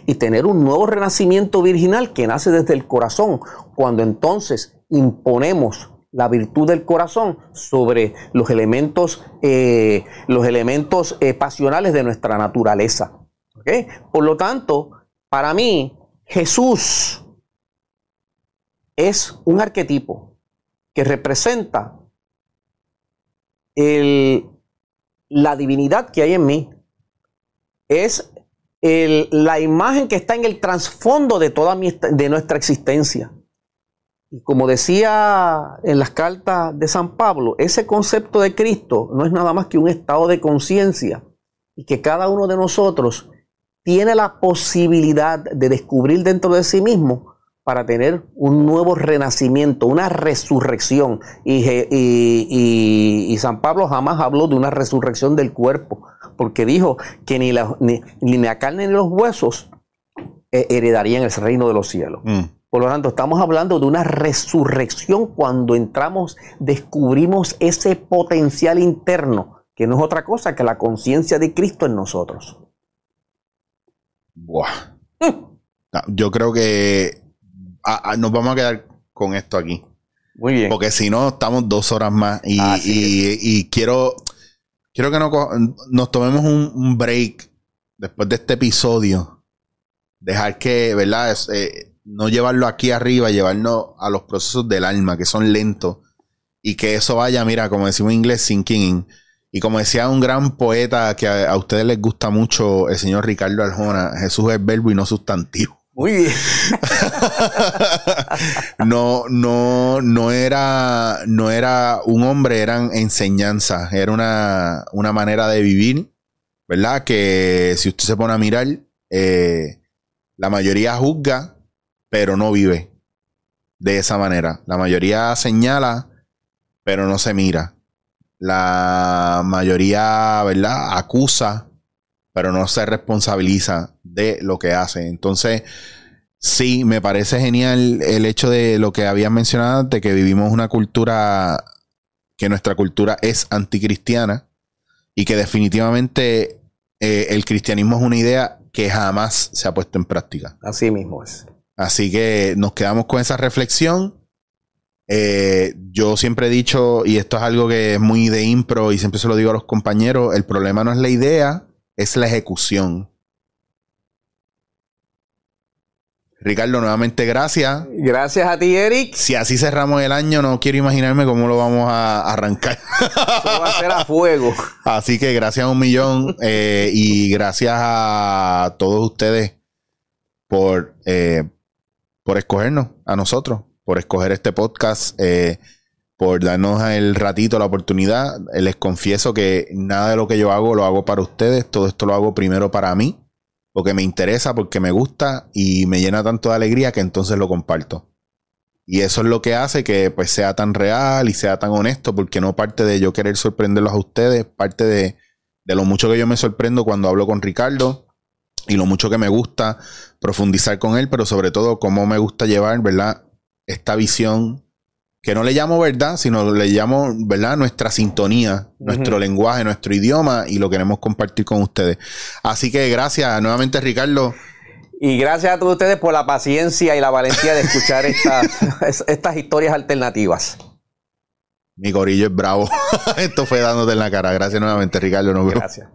Y tener un nuevo renacimiento virginal que nace desde el corazón, cuando entonces imponemos la virtud del corazón sobre los elementos, eh, los elementos eh, pasionales de nuestra naturaleza. Por lo tanto, para mí, Jesús es un arquetipo, que representa la divinidad que hay en mí. Es la imagen que está en el trasfondo de toda de nuestra existencia. Y como decía en las cartas de San Pablo, ese concepto de Cristo no es nada más que un estado de conciencia y que cada uno de nosotros tiene la posibilidad de descubrir dentro de sí mismo para tener un nuevo renacimiento, una resurrección. Y, y, San Pablo jamás habló de una resurrección del cuerpo, porque dijo que ni la, ni, la carne ni los huesos eh, heredarían el reino de los cielos. Mm. Por lo tanto, estamos hablando de una resurrección cuando entramos, descubrimos ese potencial interno, que no es otra cosa que la conciencia de Cristo en nosotros. Buah. Mm. Yo creo que nos vamos a quedar con esto aquí. Muy bien. Porque si no, estamos dos horas más. Y, quiero, quiero que nos tomemos un, break después de este episodio. Dejar que, ¿verdad? Eh, no llevarlo aquí arriba, llevarnos a los procesos del alma, que son lentos. Y que eso vaya, mira, como decimos en inglés, sinking in. Y como decía un gran poeta que a, a, ustedes les gusta mucho, el señor Ricardo Arjona, Jesús es verbo y no sustantivo. Muy bien. no, no, no era, no era un hombre, eran enseñanzas, era una, una manera de vivir, ¿verdad? Que si usted se pone a mirar, eh, la mayoría juzga, pero no vive de esa manera. La mayoría señala, pero no se mira. La mayoría, ¿verdad? Acusa, pero no se responsabiliza de lo que hace. Entonces, sí, me parece genial el hecho de lo que habían mencionado de que vivimos una cultura, que nuestra cultura es anticristiana y que definitivamente eh, el cristianismo es una idea que jamás se ha puesto en práctica. Así mismo es. Así que nos quedamos con esa reflexión. Eh, yo siempre he dicho, y esto es algo que es muy de impro y siempre se lo digo a los compañeros, el problema no es la idea, es la ejecución. Ricardo, nuevamente gracias. Gracias a ti, Eric. Si así cerramos el año, no quiero imaginarme cómo lo vamos a arrancar. Eso va a ser a fuego. Así que gracias a un millón eh, y gracias a todos ustedes por, eh, por escogernos, a nosotros, por escoger este podcast, eh, por darnos el ratito, la oportunidad. Les confieso que nada de lo que yo hago lo hago para ustedes, todo esto lo hago primero para mí porque me interesa, porque me gusta y me llena tanto de alegría que entonces lo comparto. Y eso es lo que hace que pues sea tan real y sea tan honesto, porque no parte de yo querer sorprenderlos a ustedes, parte de, de lo mucho que yo me sorprendo cuando hablo con Ricardo y lo mucho que me gusta profundizar con él, pero sobre todo cómo me gusta llevar, ¿verdad? Esta visión que no le llamo verdad, sino le llamo, ¿verdad? Nuestra sintonía, nuestro lenguaje, nuestro idioma y lo queremos compartir con ustedes. Así que gracias nuevamente, Ricardo. Y gracias a todos ustedes por la paciencia y la valentía de escuchar estas, estas historias alternativas. Mi gorillo es bravo. Esto fue dándote en la cara. Gracias nuevamente, Ricardo. Nos Gracias.